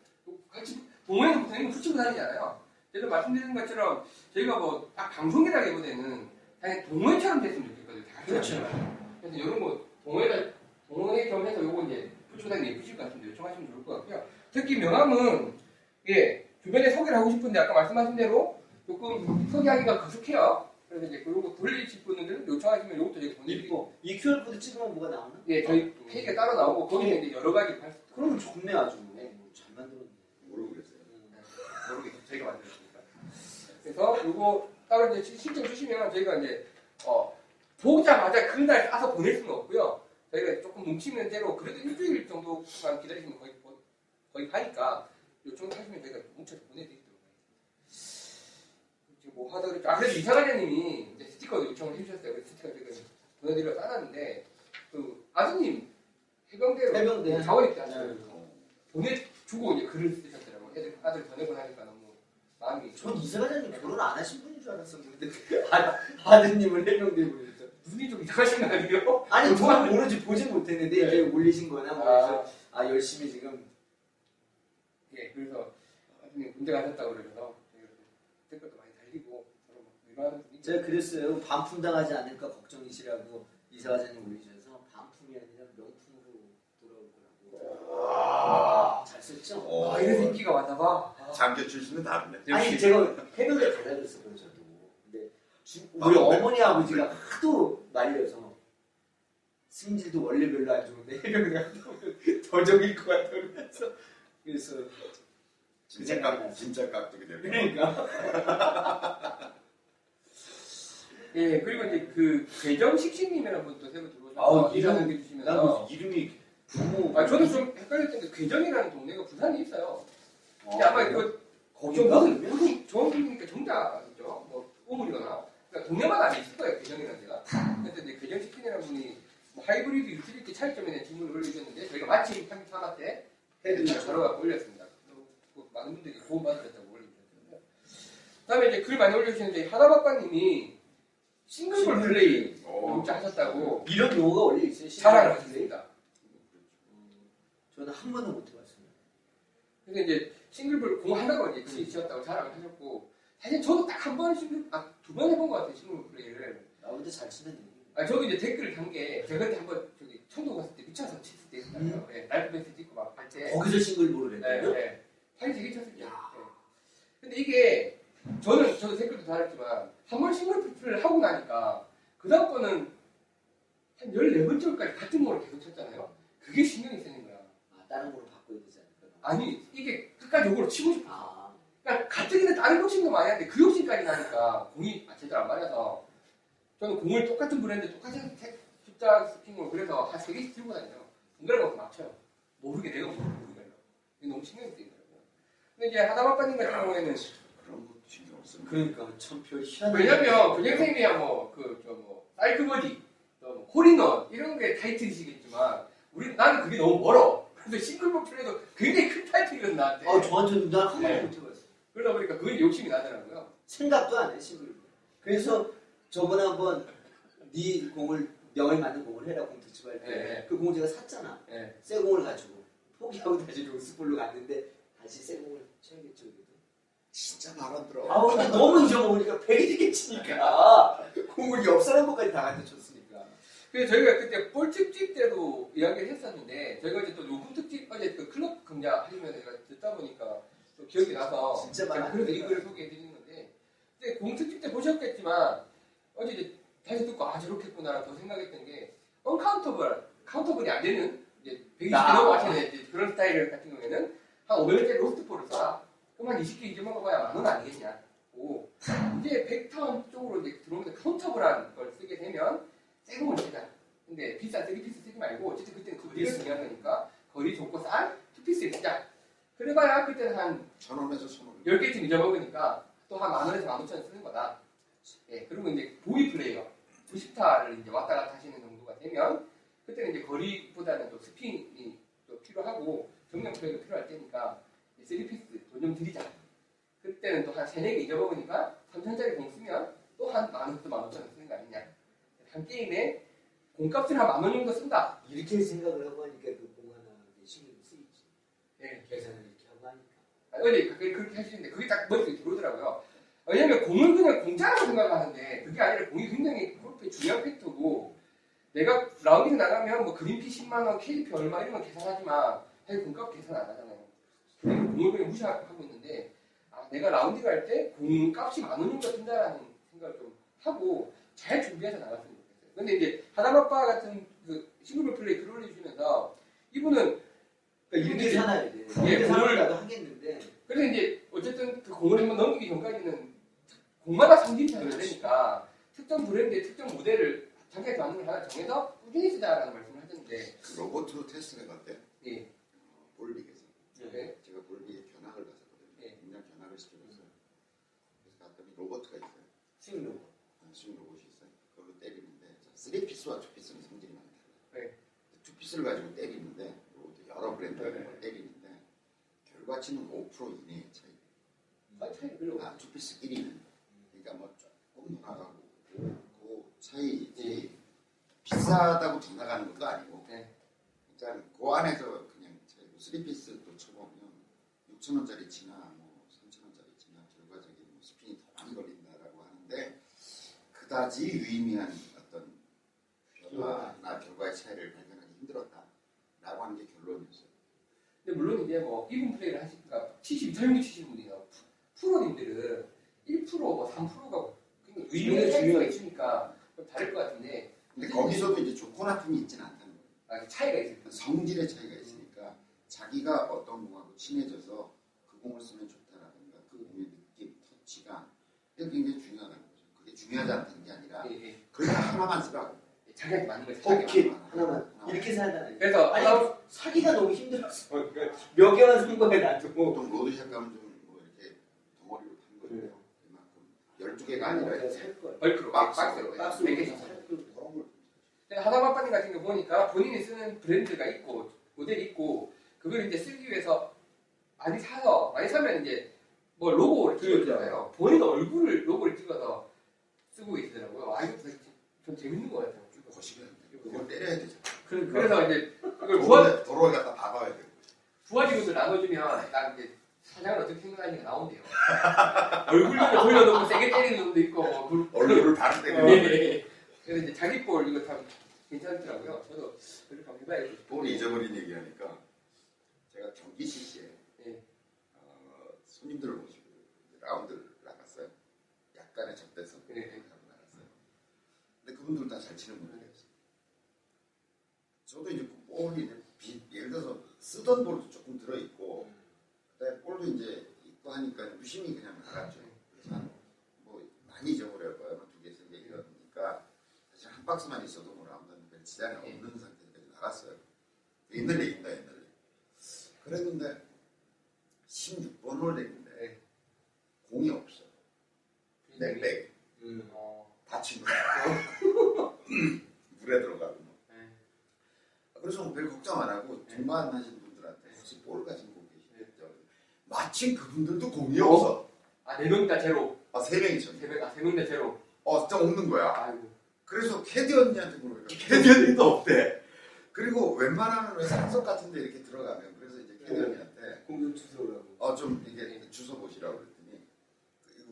같이 동호회는 보통 붙이고 다니잖아요. 그래서 말씀드린 것처럼 저희가 뭐 딱 방송이라기보다는 당연히 동호회처럼 됐으면 좋겠거든요. 다 그렇죠. 그래서 이런 거 동호회가 동호회 겸 해서 요거 이제 다니면 예쁘실 것 같은데 요청하시면 좋을 것 같고요. 특히 명함은 예 주변에 소개를 하고 싶은데 아까 말씀하신 대로 조금 소개하기가 거숙해요. 그래서 이제 요거 돌리실 분들은 요청하시면 요것도 이제 보내드리고. 이 QR 코드 찍으면 뭐가 나오나? 예 저희 페이지가 따로 나오고 거기에 이제 여러 가지 발 그러면 좋네 아주. 네. 잘 만들었네. 모르고 그랬어요. 모르겠어요. 저희가 만들었으니까. 그래서 요거 따로 이제 신청 주시면 저희가 이제 어 보자마자 그날 싸서 보낼 수는 없고요. 저희가 조금 뭉치는 대로 그래도 일주일 정도만 기다리시면 거의 거의 가니까 요청 하시면 저희가 뭉쳐서 보내드리도록 하겠습니다. 지금 뭐 하다 그랬죠. 아 그래서 이제 스티커 요청을 해주셨어요. 스티커 저희가 보내드려 싸놨는데 그 아드님 해병대로 해병대. 자원입대 하시고 어. 보내주고 이제 글을 쓰셨더라고요. 애들 아들 보내고 나니까 너무 마음이 전 이사가장님 결혼 안 하신 분인 줄 알았었는데 아, (laughs) 아드님을 해병대 보내서 눈이 좀 이상하신 거 아니에요? 아니 저는 모르지 보진 못했는데 네. 이제 올리신 거나 뭐 해서 아 열심히 지금 예, 그래서 아드님 군대 가셨다고 그러셔서 댓글도 많이 달리고 서로 막 위로하는 분위기. 제가 그랬어요 반품 당하지 않을까 걱정이시라고 이사가장님 올리셔서 반품이 아니라 명품으로 돌아올 거라고 잘 썼죠? 어. 아, 이래서 인기가 많나 봐. 아, 장교 출신은 다른데. 아니 제가 저도 근데 주- 우리 아, 어머니 아버지가 하도 말려서 승질도 원래 별로 안 좋은데 해병대 갔다 오면 더 적일 것 같아 그래서 그래서 진짜 깍 진짜 깍두기 되는. 그러니까. (laughs) 예, 그리고 이제 그 괴정 식신님이라는 분도 새로 인사 이름- 무슨 이름이 부모 아, 저도 좀 헷갈렸던 게 괴정이라는 동네가 부산에 있어요. 어, 근데 아 마 이거 좀 거기가 무슨 무슨 정확히니까 정답이죠. 뭐 우물이거나 그러니까 동네마다 안 있을 거예요. 괴정이라는 데가. 그래서 이제 괴정 치킨이라는 분이 뭐 하이브리드 유틸리티 차이점에 대한 질문을 올려주셨는데 저희가 마침 3화 때 해드리죠. 바로 갖고 올렸습니다. 또, 또 많은 분들이 도움 받으셨다고 올려주셨는데 그다음에 이제 글 많이 올려주시는데 하다바빠님이 싱글볼 플레이 어. 문자 하셨다고 이런 용어가 원래 있어요 자랑을. 하셨습니다. 저는 한 번도 못 해봤습니다 그래서 이제 싱글볼 공 하나가 이제 치- 치었다고 자랑을 하셨고 사실 저도 딱 한번 싱글 아 두 번 해본 것 같아요 싱글볼 플레이를. 나보다 잘 치는 아 저도 이제 댓글을 단 게 제가 그때 한번 저기 청도 갔을 때 미쳐서 쳤을 때 있었잖아요. 예, 날프 베스트 찍고 막 할 때. 거기서 싱글볼을 네, 했다고요? 네. 되게 쳤을 때. 예. 근데 이게 저는 저도 댓글도 달았지만 한 번 싱글플을 하고 나니까 그 다음 거는 한 14번째까지 같은 거를 계속 쳤잖아요. 그게 신경이 쓰는 거야. 아 다른 거로 바꿔야 되지 않을까 아니 이게 끝까지 요거로 치고 싶어. 아 그러니까 가뜩이나 다른 욕심도 많이 하는데 그 욕심까지 나니까 공이 아, 제대로 안 맞아서 저는 공을 똑같은 브랜드 똑같은 색, 숫자 스핀으로 그래서 한 3개씩 들고 다녀요. 동그라고 맞춰요. 모르게 내가 모르게 이게 너무 신경이 쓰이더라고요. 근데 이제 하다바빠님 같은 경우에는 그런 것도 신경 쓰는. 그러니까 참표 희한한 왜냐면 교장선생님이야 뭐그저뭐 사이클버디 또뭐 홀인원 이런 게 타이틀이시겠지만 우리 나는 그게 너무 멀어. 그래서 싱글볼 플레이도 굉장히 큰 타이틀이었 나한테. 아 저한테는 난한 네. 번도 못 해봤어 그러다 보니까 그게 욕심이 나더라고요. 생각도 안해 싱글볼 그래서 저번에 한번 네 공을 명에 맞는 공을 해라 공 네. 때그 공을 제가 샀잖아 예. 새 공을 가지고 포기하고 다시 로스볼로 갔는데 다시 새 공을 쳐야겠죠. 진짜 말 안 들어. 아 근데 너무 잊어먹으니까 베리디게 치니까 공을 옆 사람 것까지 다 갖다 줬으니까 그래서 저희가 그때 볼 특집 때도 이야기를 했었는데 저희가 이제 또 요금 특집 어제 그 클럽 금야 하시면서 제가 듣다 보니까 또 기억이 나서 진짜 많이 그래서 이 글을 소개해 드리는 건데 근데 공특집 때 보셨겠지만 어제 이제 다시 듣고 아 저렇겠구나라고 생각했던 게 uncountable countable이 안 되는 이제 아, 120개 넘어가시는 아. 이제 그런 스타일 같은 경우에는 한 500개 로스트볼을 써라. 그럼 한 20개 잊어먹어봐야 만 원 아니겠냐. 이제 100타 쪽으로 이제 들어오는데 countable한 걸 쓰게 되면 세금을 내자 근데 비싼 3피스 쓰지 말고 어쨌든 그때는 거리가 중요한 거니까 거리 좋고 싼 2피스를 쓰자 그래봐야 그때는 한 천 원에서 천 원. 10개쯤 잊어먹으니까 또 한 만 원에서 만 오천 원 쓰는 거다. 예, 그리고 이제 보기 플레이어 90타를 이제 왔다 갔다 하시는 정도가 되면 그때는 이제 거리보다는 또 스핀이 또 필요하고 정면 플레이가 필요할 때니까 3피스 돈 좀 들이자. 그때는 또 한 3, 4개 잊어먹으니까 3천짜리 공 쓰면 또 한 만 원, 또 만 오천 원 쓰는 거 아니냐. 한 게임에 공값을 한 만원 정도 쓴다. 이렇게 생각을 하니까 그 공간하는 게 신경이 쓰이지. 예. 계산을 이렇게 하고 하니까. 아, 어제 그렇게, 그렇게 하시는데 그게 딱 머릿속에 들어오더라고요. 왜냐면 공은 그냥 공짜라고 생각하는데 그게 아니라 공이 굉장히 골프의 중요한 factor고 내가 라운딩 나가면 뭐 그린피 10만원, 캐디피 얼마 이런 거 계산하지만 사실 공값 계산 안 하잖아요. 공을 그냥 무시하고 있는데 아, 내가 라운딩 할때 공값이 만원 정도 든다라는 생각을 좀 하고 잘 준비해서 나갔으면 좋겠어요. 근데 이제 하다바빠님 같은 그 싱글볼 플레이 글을 올려주시면서 이분은 그러니까 돼. 예, 이렇게 공을- 살아라도 하겠는데. 그래서 이제 어쨌든 그 공을 한번 넘기기 전까지는 공마다 성질이 다르되니까 특정 브랜드의 특정 모델을 자기가 좋아하는 걸 하나 정해서 꾸준히 쓰자라는 말씀을 하셨는데 그 로봇으로 테스트를 해봤대. 예. 어, 볼빅에서. 네. 제가 볼빅에 견학을 갔었거든요. 네. 2년 견학을 시켜줬어요. 그래서 갔더니 로봇가 있어요. 수익 로봇. 단순 로봇이 있어요. 그걸로 때리는데 3피스와 2피스는 성질이 달라요. 네. 2피스를 가지고 때리는데 로봇 여러 브랜드의 네. 걸 때리는데 결과치는 5% 이내의 차이. 아, 차이 별로 아, 2피스끼리는 그러니까 뭐 조금 더 나가고 그 차이지 비싸다고 더 나가는 것도 아니고 네. 그러니까 그 안에서 그냥 차이고 3피스도 쳐보면 6천 원짜리 치나 뭐 3천 원짜리 치나 결과적인 뭐 스핀이 더 많이 걸린다라고 하는데 그다지 유의미한 어떤 변화나 결과의 차이를 발견하기 힘들었다라고 하는 게 결론이었어요. 근데 물론 이제 뭐 이분 플레이를 하시니까 70, 젊게 치시는 분이요 프로님들은 1%, 뭐 3%가 굉장히 의미의 차이가 있으니까 좀 다를 것 같은데 근데 거기서도 이제 좋고 나쁨이 있지는 않다는 거예요. 아, 차이가 있어요. 성질의 차이가 있으니까 자기가 어떤 공하고 친해져서 그 공을 쓰면 좋다라든가 그 공의 느낌, 터치가 굉장히 중요하다는 거죠. 그게 중요하지 않다는 게 아니라 예, 예. 그냥 하나만 쓰라고. 자기한테 맞는. 자기가 오케이 하나만. 하나만. 이렇게 살다. 그래서 아니 하다- 사기가 너무 힘들었어. 몇 개만 산 거야 나도. 보통 로드샵 가면 좀 뭐 이렇게 덩어리로 판 거예요. 그만큼 12개가 아니라 살 거야. bulk로 박스로, 박스로 박스로 몇 개씩 살 거야. 하다바빠님 같은 거 보니까 본인이 쓰는 브랜드가 있고 모델이 있고 그걸 이제 쓰기 위해서 많이 사서 많이 사면 이제 뭐 로고를 찍어주잖아요. 본인 얼굴을 로고를 찍어서 쓰고 계시더라고요. 아 이거 좀 재밌는 것 같아요. 돼요. 그걸 때려야 되죠. 그러니까 그래서 이제 그걸 부하, 도로에, 갖다 박아야 돼요. 부하 직원들 나눠주면 난 이제 사장을 어떻게 생각하는지가 나온대요. (laughs) 얼굴로 돌려놓고 세게 때리는 놈도 있고 뭐 그- (laughs) 얼굴을 바로 때리는 예, 거예요. 예. 그래서 이제 자기 볼 이거 참 괜찮더라고요. 저도 그렇게 한번 해봐야겠어요. 볼 잊어버린 얘기하니까 제가 경기 실시에 예. 어, 손님들을 모시고 라운드를 나갔어요. 약간의 접대서 네. 하고 나갔어요. 근데 그분들 다잘 치는 분들이었어요. 저도 이제 그 볼이 이제 비- 예를 들어서 쓰던 볼도 조금 들어 있고 그다음에 볼도 이제 있고 하니까 유심히 그냥 나갔죠. 그래서 한, 뭐 많이 잊어버려봐요. 두 개, 세개 이러니까 사실 한 박스만 있어도 뭐 라운드는 별 지장이 네. 없는 상태까지 나갔어요. 옛날 얘기입니다, 옛날에. 그랬는데 16번을 내는데 네. 공이 없어. 땡땡. 음. 어, 다친 거야. 물에 들어가고. 뭐. 네. 그래서 뭐별 걱정 안 하고 네. 등반 하신 분들한테 혹시 볼 가진 분 네. 계시겠죠? 마침 그분들도 공이 없어. 아, 네 명 다 제로. 아, 세 명이죠. 세 명, 아, 세 명 다 제로. 어, 진짜 없는 거야. 아이고. 그래서 캐디 언니한테 물어보니까 (laughs) 캐디 언니도 없대. 그리고 웬만하면 왜 산속 같은 데 이렇게 들어가면 그래서 이제 캐디 네. 언니한테 공좀 주소라고. 어 좀 이게 주소 보시라고 그랬더니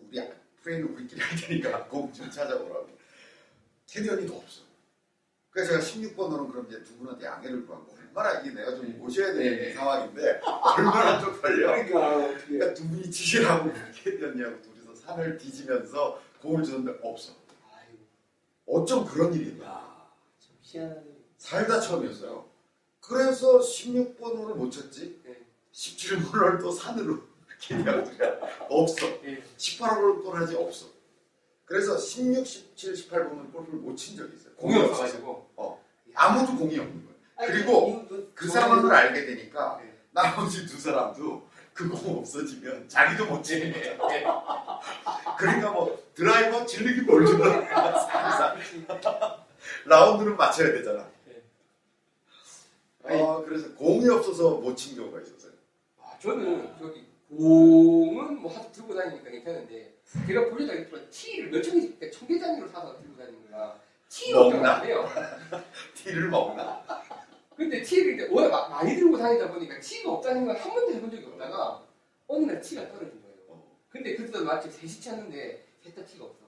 우리 플레이는 우리끼리 할 테니까 (laughs) 공좀 찾아보라고. 캐디 언니도 없어. 그래서 제가 16번으로 그럼 이제 두 분한테 양해를 구하고 얼마나 이게 내가 좀 모셔야 되는 네. 상황인데 얼마나 쪽팔려. 그러니까? 그러니까 두 분이 치시라고 캐디 언니하고 둘이서 산을 뒤지면서 공을 주는데 없어. 어쩜 그런 일이 희한하네. 살다 처음이었어요. 그래서 16번호를 못 쳤지. 네. 17번호를 또 산으로 기대하더라. 없어. 예. 18번호를 떠나지 없어. 그래서 16, 17, 18번은 골프를 못 친 적이 있어요. 공이 없어가지고. 아무도 공이 없는 거예요. 아니, 그리고 뭐그 저는- 상황을 알게 되니까 네. 나머지 두 사람도 그공 없어지면 자기도 못 치는 예. 그러니까 뭐 드라이버 질르기 몰주는 (laughs) 라운드는 맞춰야 되잖아. 네. 어, 그래서 공이 없어서 못 친 경우가 있었어요. 아, 저는 저기 공은 뭐 하도 들고 다니니까 괜찮은데 제가 보려다 했지만 티를 몇 천개 그러니까 천개 단위로 사서 들고 다니는 거야. 티 걱정 먹나? 안 해요. (laughs) 티를 먹나? 근데 티를 이제 마- 많이 들고 다니다 보니까 티가 없다는 걸 한 번도 해본 적이 없다가 어느 날 티가 떨어진 거예요. 어. 근데 그때도 마침 셋이 쳤는데 셋 다 티가 없어.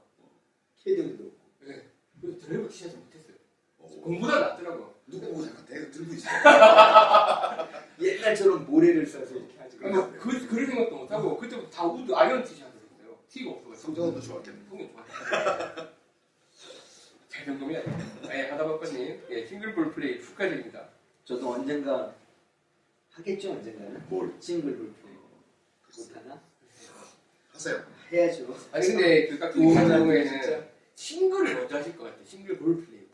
캐디도 네. 그래서 드라이버 티샷을 못했어요. 어. 공보다 낫더라고. 누구 잠깐 내가 들고 있어. (laughs) 옛날처럼 모래를 써서 이렇게 하지. 뭐, 그, 그런 생각도 못하고 그때부터 다 우드 아이언 티샷을 했어요. 티가 없어가지고. 성적도 좋았겠네. 성적 좋았어요. (laughs) 잘 정도면 네, 하다바빠님 예, 싱글볼 플레이 축하드립니다. 저도 언젠가 하겠죠 언젠가는 뭘? 싱글 골프 못하나? 하세요. 해야죠. 아니 근데 그 같은 진짜. 경우에는 싱글을 먼저 하실 것 같아요. 싱글 볼 플레이.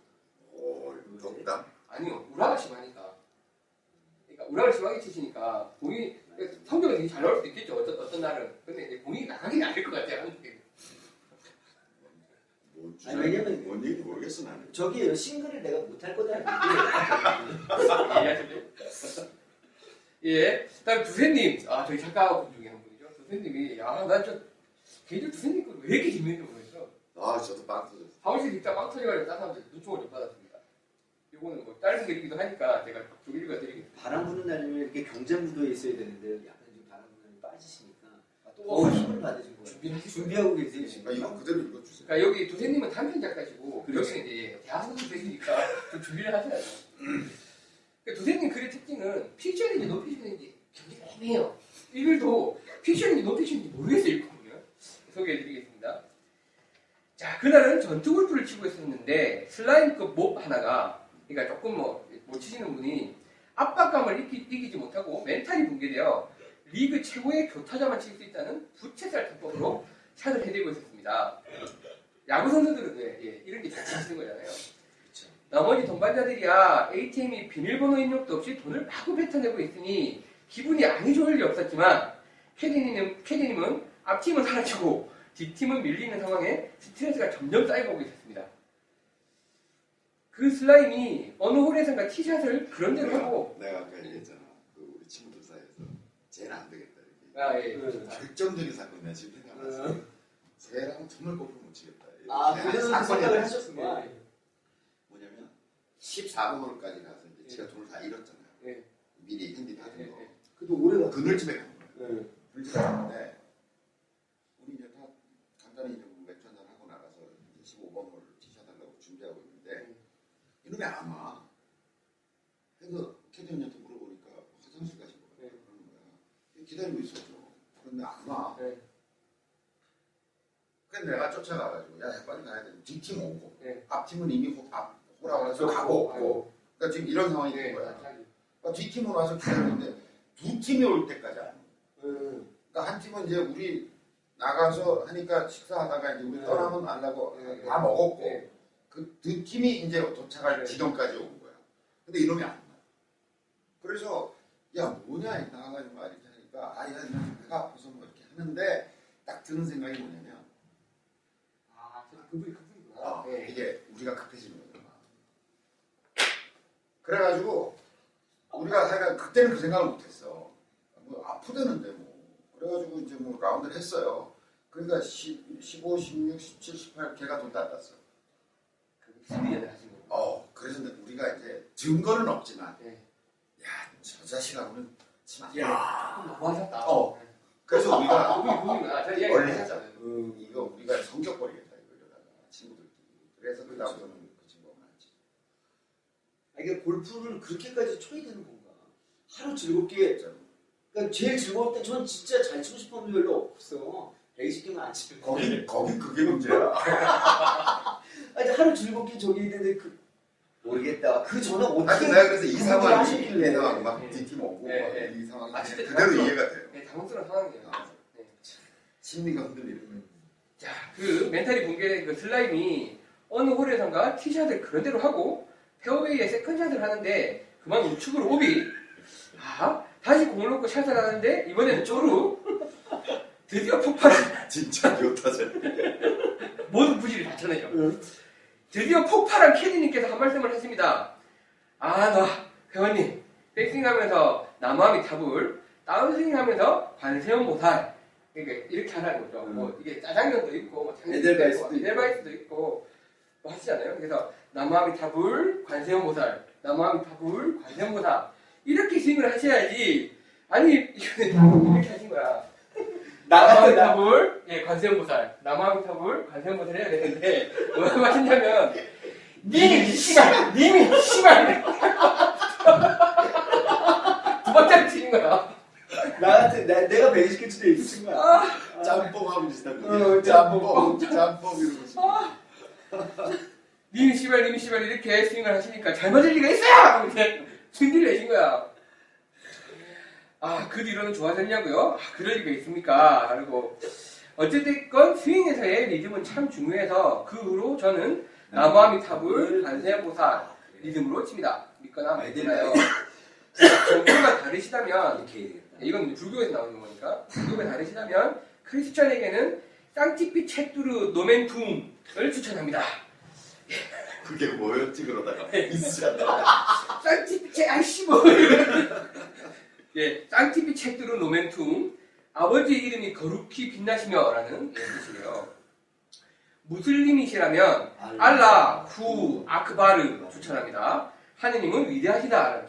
오, 덕담. 아니요, 우라가 심하니까. 그러니까 우라를 심하게 치시니까 공이 성적은 되게 잘 나올 수도 있겠죠. 어떤, 어떤 날은. 근데 이제 공이 나가긴 않을 것 같아요. 한국에. 뭐 아니, 왜냐면- 뭔 얘기 모르겠어 나는. 저기 싱글을 내가 못할 거다는 이해하셨죠? (laughs) 예. 다음 두세님. 아, 저희 작가분 중에 한 분이죠. 두세님이, 야, 나저 개인적으로 두세님 거왜 이렇게 재밌는 거예요? 아 저도 빵 터졌어. 사무실 진짜 빵 터져가지고 딴 사람들 눈총을 좀 받았습니다. 이거는 뭐 짧은 글이기도 하니까 제가 좀 읽어드리겠습니다. 바람 부는 날이면 이렇게 경쟁 구도에 있어야 되는데 약간 좀 바람 부는 날이 빠지시니까 아, 또더 힘을 받으신 거예요. 준비하고 계세요 아, 지금. 이거 그대로 읽어주세요. 그러니까 여기 두세님은 단편 작가시고 그렇죠. 여기는 이제 대학 선생님이니까 좀 준비를 하셔야죠. 그러니까 두세님 글의 특징은 픽션인지 논픽션인지 굉장히 애매해요. 이 글도 픽션인지 논픽션인지 모르겠어요. 읽거든요. 소개해드리겠습니다. 자, 그날은 전투 골프를 치고 있었는데 슬라임급 mob 하나가 그러니까 조금 뭐 못 치시는 분이 압박감을 이기, 이기지 못하고 멘탈이 붕괴되어 리그 최고의 교타자만 칠 수 있다는 부채살 기법으로 샷을 해대고 있었습니다. 야구 선수들은 왜 예, 이런 게 잘 치시는 거잖아요. 나머지 동반자들이야 ATM이 비밀번호 입력도 없이 돈을 마구 뱉어내고 있으니 기분이 아니 좋을 리 없었지만 캐디님은, 캐디님은 앞팀은 사라지고 뒷팀은 밀리는 상황에 스트레스가 점점 쌓여가고 있었습니다. 그 슬라임이 어느 홀에선가 티샷을 그런 대로 하고 내가 아까 얘기했잖아. 그 우리 친구들 사이에서 쟤는 안 되겠다. 이렇게. 아, 예. 음. 결정적인 사건 내가 지금 생각났어. 음. 쟤랑 정말 골프 못 치겠다. 아 걔는 그래서 그 사건이 생각을. 하셨구나. 뭐냐면 14번홀까지 가서 이제 지가 돈을 다 잃었잖아요. 예. 미리 핸디 받은 예, 거. 예. 그래도 오래가. 그늘집에 간 거예요. 네. 그늘집에 갔는데 우리 이제 다 간단히 이제 뭐 맥주 한잔 하고 나가서 이제 15번홀 티샷 하려고 준비하고 있는데 음. 이놈이 안 와. 그래서 캐디언한테 물어보니까 화장실 가신 거예요. 네. 그러는 거야. 기다리고 있었 죠. 그런데 안 와. 네. 그래서 내가 쫓아가가지고 야 빨리 가야 돼. 뒷팀 오고 네. 앞팀은 이미 호, 앞 호라고 해서 그렇죠. 가고 아이고. 없고 그러니까 지금 이런 상황이 된 네. 거야. 그러니까 뒷팀으로 와서 기다리는데 두 팀이 올 때까지 안 와. 음. 그러니까 한 팀은 이제 우리 나가서 하니까 식사하다가 이제 우리 네. 떠나면 안 하고 네. 다 먹었고 네. 그두 팀이 이제 도착할 네. 지점까지 온 거야. 근데 이놈이 안 와. 그래서 야 뭐냐 나가가지고 막 이렇게 하니까 아야 하는데 딱 드는 생각이 뭐냐면 아, 그분이 그분이구나. 아, 네. 이게 우리가 급해지는 거잖아. 그래가지고 우리가 하여간 그때는 그 생각을 못했어. 뭐 아프다는데 뭐. 그래가지고 이제 뭐 라운드를 했어요. 그러니까 10, 15, 16, 17, 18 걔가 돈 땄어. 그 시비전을 하신 거. 어, 그래서 우리가 이제 증거는 없지만 네. 야, 저 자식하고는 돼. 야, 조금 너무 하셨다. 어. 그래서 우리가 그분이 그분이구나. 저 이야기 원래 하셨잖아요. 음. 이거 우리가 성격 버리겠다 이거 이러다가 친구들끼리. 그래서 그 다음부터는 그 친구가 많지. 아, 이게 골프를 그렇게까지 쳐야 되는 건가? 하루 즐겁게. 그러니까 제일 즐거울 때 전 진짜 잘 치고 싶은 분 별로 없어. 120개만 안 치면. 거기 거기 그게 문제야. (laughs) 아니 하루 즐겁게 저기 있는데 그 모르겠다. 그 아, 어떻게 내가 그래서 이 상황이 하시길래. 예상하고 막 네. 오고 네, 막 네. 이 상황이 아, 그대로 당황스러워. 이해가 돼요. 네, 당황스러운 상황이에요. 아, 네. 심리가 흔들리는 거예요. 자, 그 멘탈이 붕괴된 그 슬라임이 어느 홀에선가 티샷을 그런대로 하고 페어웨이에 세컨샷을 하는데 그만 우측으로 오비 아, 다시 공을 놓고 샷을 하는데 이번에는 쪼루 (laughs) 드디어 폭발 (laughs) 진짜 교타제. (laughs) 모든 부지를 다 쳐내죠 드디어 폭발한 캐디님께서 한 말씀을 하십니다 아, 나 회원님 백스윙하면서 나무아미타불 다운스윙 하면서 관세음보살 그러니까 이렇게 하라는 거죠. 음. 뭐 이게 짜장면도 있고 뭐 에델바이스도 있고 있고. 에델바이스도 있고 뭐 하시잖아요. 그래서 나무아미타불 관세음 나무아미타불 관세음보살 이렇게 스윙을 하셔야지. 아니 이거는 (laughs) 이렇게 하신 거야. 나한테 남아미 나. 타불 예 관세음 남아미 탑을 관세음 모살 해야 되는데 뭐라고 (laughs) 하시냐면 님이 씨발 님이 씨발. (laughs) 두 번째 치는 거야 나한테 나, 내가 120개 치대 있는 거야. 아, 짬뽕하고 비슷한 어, 거. 짬뽕, 짬뽕 이러고 있어. 아. 님이 씨발 님이 씨발 이렇게 스윙을 하시니까 잘 맞을 리가 있어요! 이렇게 승질 내신 거야. 아, 그 뒤로는 좋아졌냐고요? 아, 그럴 리가 있습니까? 그리고 어쨌든 스윙에서의 리듬은 참 중요해서 그 후로 저는 나무아미 탑을 반세보사 리듬으로 칩니다. 믿거나 말거나요. 정도가 다르시다면 이렇게. 이건 불교에서 나오는 거니까 불교가 다르시다면 크리스천에게는 쌍티피 챗두르 노멘툼을 추천합니다. (laughs) 그게 뭐였지 그러다가 네. 있었잖아. 쌍티피 챗 아이씨 뭐 예, 쌍티피 챗두르 노멘툼 아버지 이름이 거룩히 빛나시며라는 예, 뜻이에요. 무슬림이시라면 알라 후 아크바르 추천합니다. 하느님은 위대하시다라는. 어,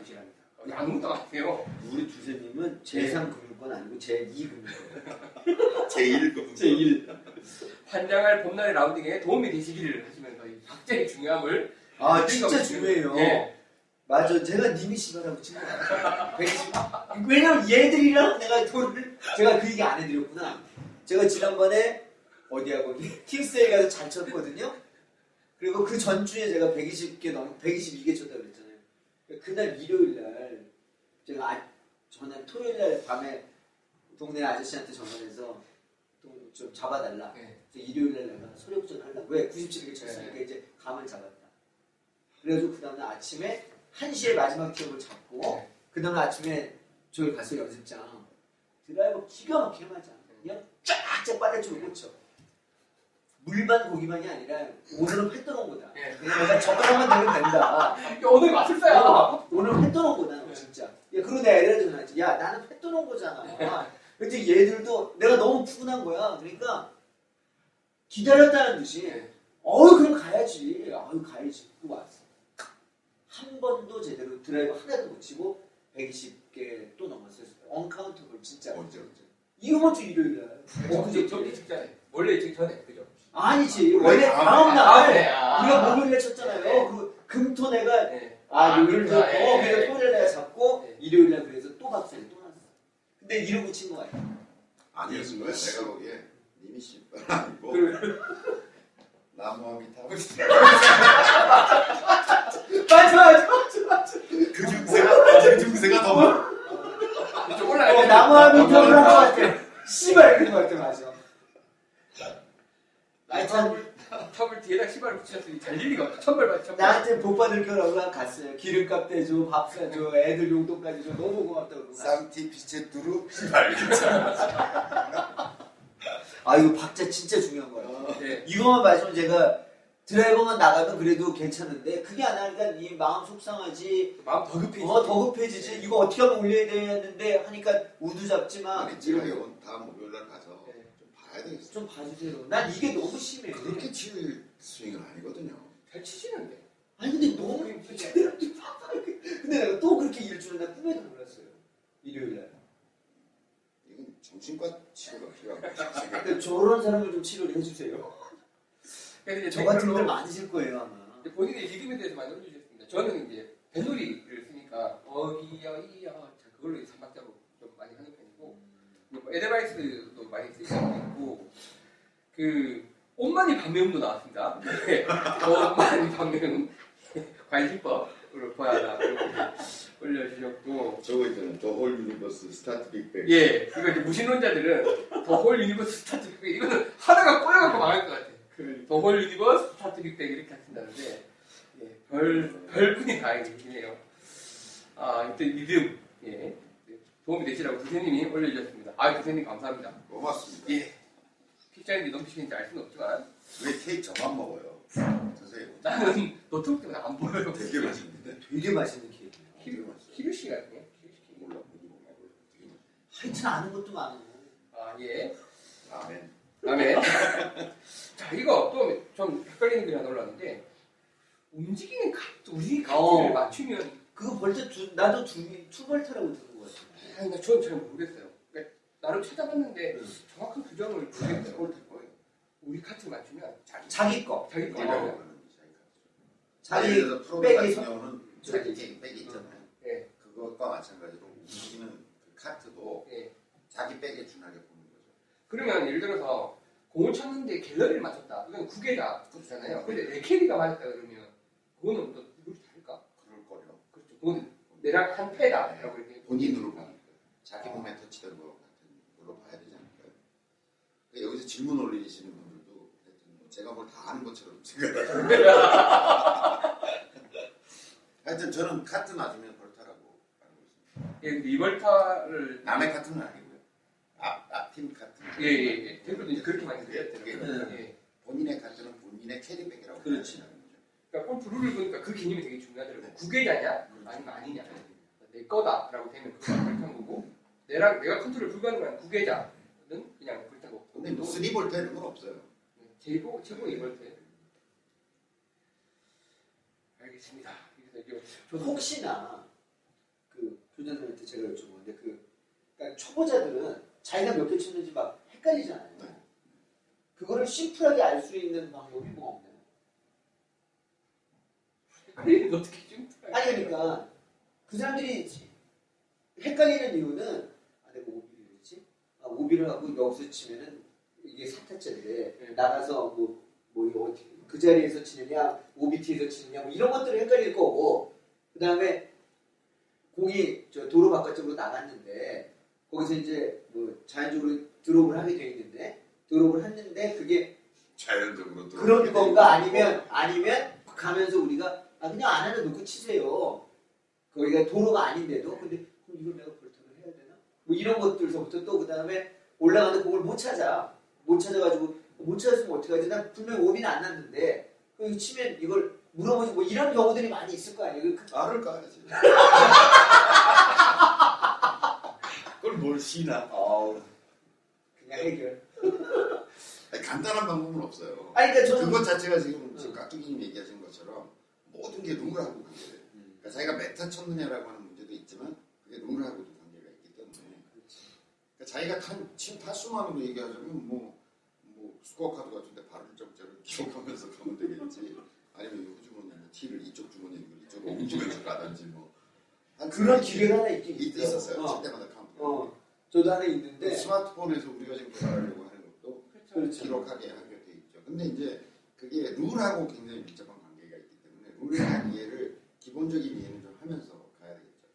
아무것도 안 하세요. 우리 주세님은 제3금융권 아니고 제2금융권. 제1급. 제1. 환장할 봄날의 라운딩에 도움이 되시기를 하시면서 이 박제의 중요함을 아, 진짜 중요해요. 예. 맞아. 제가 님이 씨발하고 친 거야. 120. (laughs) 왜냐면 얘들이랑 내가 돈을, 제가 그 얘기 안 해드렸구나. 제가 지난번에, 어디야, 거기, 킹스에 가서 잘 쳤거든요? 그리고 그 전주에 제가 120개 넘, 122개 쳤다고 그랬잖아요. 그날 일요일 날, 제가 아, 전화, 토요일 날 밤에 동네 아저씨한테 전화해서 좀, 좀 잡아달라. 네. 일요일 날 내가 소력전 하려고. 왜? 97개 쳤으니까 이제 감을 잡았다. 그래가지고 그 다음날 아침에 1시에 마지막 티업을 잡고 네. 그 다음날 아침에 저기 가서 연습장 드라이버 기가 막히게 맞아. 그냥 쫙쫙 빨래줄을 꽂혀. 물만 고기만이 아니라 오늘은 회 떠놓은 거다. 네. 그냥 내가 젓가락만 내면 된다. 오늘. 어, 오늘 회 떠놓은 거다. 네. 진짜. 야, 그리고 내가 애들한테 전화했지. 야 나는 회 떠놓은 거잖아. 근데 얘들도 내가 너무 푸근한 거야. 그러니까 기다렸다는 듯이 네. 어우 그럼 가야지. 아유 가야지. 또 왔어. 한 번도 제대로 드라이브 하나도 못 치고 120개 또 넘었어요. uncountable 진짜. 언제 언제? 이번 주 일요일 날. 어, 그죠? 저기 직전에. 원래 직 전에. 그죠? 아니지. 원래 다음 날 아, 네. 아. 우리가 목요일에 쳤잖아요. 네. 그 금토 내가 네. 아, 아, 요일을. 잡고 예, 그래서 예. 토요일 내가 잡고 예. 일요일 날 그래서 또 박살이 또 났어. 근데 이러고 친 거야. 아니었을 거야. 내가 거기에 님이 씨 (laughs) 아니고 나무함이 타고 맞아 맞아 맞아 맞아. 그 중세가 그 중세가 더 올라가야 어, 돼. 나무함이 어, 한것 올라가야 돼. 같아. 씨발 그런 것 같아 맞아. 하여튼 탑을 뒤에다 시발을 붙이셨으니 잘 일리가 없다. 천벌 받 천벌. 나한테 복 받을 거라고 난 갔어요. 기름값 대줘, 밥 사줘, 애들 용돈까지 줘. 너무 고맙다고. 쌍티 피체 두루 알겠잖아. (laughs) 아 이거 박자 진짜 중요한 거야. 네. 이거만 맞으면 제가 드라이버만 나가도 그래도 괜찮은데 그게 안 하니까 이 마음 속상하지 마음 더 급해지. 어, 더 급해지지. 이거 어떻게 하면 올려야 되는데 하니까 우두 잡지만 아니 이번 다음 목요일 날 가서 네. 좀 봐야 되겠어. 좀 봐주세요. 난 이게 너무 심해. 그렇게 칠 스윙은 아니거든요. 잘 치시는데. 아니 근데 너무 제대로. 근데 내가 또 그렇게 일 줄은 나 꿈에도 몰랐어요. 일요일 날. 이건 정신과 치료가 필요하고 근데 저런 사람을 좀 치료를 해주세요. 이제 저 같은 댓글로 분들 많으실 거예요 아마. 본인의 리듬에 대해서 많이 올려주셨습니다. 저는 이제 뱃놀이를 쓰니까 어기야 이야 자, 그걸로 이제 삼박자로 좀 많이 하는 편이고 뭐 에드바이스도 많이 쓰시고 있고 그 옷만이 반매음도 나왔습니다. 네. 옷만이 반매음 (laughs) 관심법으로 봐야. 이렇게 올려주셨고. 저거 있잖아요. The whole universe start big bang. 예, 이거 이제 무신론자들은 the whole universe start big bang 이거는 하다가 꼬여갖고 망할 것 같아. 그 the whole universe start big bang 이렇게 하신다는데 예, 별 별분이 다행이네요. 아, 이때 믿음 예 도움이 되시라고 선생님이 올려주셨습니다. 아, 선생님 감사합니다. 고맙습니다. 예, 피자인지 넘치는지 알 수는 없지만 왜 케이크 저만 먹어요? 선생님 나는 노트북 때문에 안 보여요. 되게 맛있는데. 되게 맛있는 케이크예요. 되게 맛있어. 키르 씨가 아니에요? 키르 씨. 몰라 뭔지 몰라. 되게 맛있어. 하여튼 아는 것도 많아요. 아, 예. 아멘. 다음에 (laughs) 자 이거 또 좀 헷갈리는 게 하나 올랐는데 움직이는 카트 우리 카트를 어. 맞추면 그거 벌써 두, 나도 두, 투벌타라고 들은 것 같아요. 아니 나 저는 잘 모르겠어요. 나름 찾아봤는데 응. 정확한 규정을 모르겠어요. 꼴될 거예요. 우리 카트 맞추면 자기 자기 거. 자기 거 어. 요 자기 예를 들어서 프로 백에서? 같은 경우는 자기 백이 있잖아요. 예. 그것과 마찬가지로 움직이는 그 카트도 예. 자기 백에 준하게 보는 거죠. 그러면 예를 들어서 공을 쳤는데 갤러리를 맞췄다. 이건 구개자잖아요. 근데 내 캐리가 맞았다 그러면 그거는 또 룰이 다를까? 그럴 거요. 그렇죠. 그건 내랑 한 패다라고 이렇게 본인으로 보니까 자기 몸에 터치된 것 같은 걸로 봐야 되지 않을까요? 그러니까 여기서 질문 올리시는 분들도 뭐 제가 뭘 다 아는 것처럼 (laughs) 생각하죠. 하여튼 저는 카트 맞으면 벌타라고 알고 있습니다. 예, 근데 이 벌타를 남의 카트는 아니고요. 앞, 앞팀 카트. 예, 예, 예. 이제 그렇게 많이 들렸더라고요. 네. 예. 본인의 카트는 본인의 캐디백이라고 그렇지. 그러니까 골프 룰을 보니까 그 개념이 되게 중요하더라고요. 구개자냐? 아니면 아니냐? 내 거다라고 되면 그거 불탄 거고, 내랑 내가 컨트롤 불가능한 구개자는 그냥. 근데 뭐 쓰리볼타 이런 건 없어요. 제보 제보 이걸 때. 알겠습니다. 그래서 이제 저도 혹시나 그 교장님한테 제가 여쭤보는데 그 그러니까 초보자들은 자기가 몇 개 쳤는지 막 헷갈리잖아요. 네. 그거를 심플하게 알 수 있는 방법이 뭐 없나요? 아니 어떻게 좀 아니 그러니까 그 사람들이 헷갈리는 이유는 아 내가 오비를 했지? 아 오비를 하고 여기서 치면은 이게 4타짜리래 네. 나가서 뭐, 뭐 이거 어떻게 그 자리에서 치느냐 OBT에서 치느냐 뭐 이런 것들을 헷갈릴 거고 그 다음에 공이 저 도로 바깥쪽으로 나갔는데 거기서 이제 뭐 자연적으로 드롭을 하게 돼 있는데 드롭을 했는데 그게 자연적으로 또 그런 건가 아니면 아니면 가면서 우리가 아 그냥 안 하나 놓고 치세요. 거기가 도로가 아닌데도 근데 그럼 이걸 내가 볼터를 해야 되나? 뭐 이런 것들서부터 또 그 다음에 올라가는 공을 못 찾아 못 찾아가지고 못 찾았으면 어떻게 하지? 난 분명 히 오비는 안 났는데 그 치면 이걸 물어보지 뭐 이런 경우들이 많이 있을 거 아니에요. 그- 알을 까야지. (laughs) 그걸 뭘 시나? 어우, 그냥 해결. 아니, 간단한 방법은 없어요. 아니 그러니까 저는 그것 자체가 지금 응. 지금 깍두기님 얘기하신 것처럼 모든 게 룰하고 관계돼요. 음, 그러니까 자기가 몇 타 쳤느냐라고 하는 문제도 있지만 그게 룰하고도 관계가 있기 때문에 그러니까 자기가 탄, 친 타수만으로 얘기하자면 뭐, 뭐 스코어 카드 같은데 바를 정자를 기억하면서 가면 되겠지 아니면 이 주머니 뭐 티를 이쪽 주머니에 이쪽으로 옮기면서 가든지 뭐한 그런 기계가 하나 있긴 있-. 있었어요. 어, 칠 때마다 카운트. 어, 저도 하나 있는데 스마트폰에서 우리가 지금 개발하려고 하는 것도 그렇죠. 기록하게 하게 돼 있죠. 근데 이제 그게 룰하고 굉장히 밀접한 관계가 있기 때문에 룰에 대한 이해를 기본적인 이해는 좀 하면서 가야 되겠죠.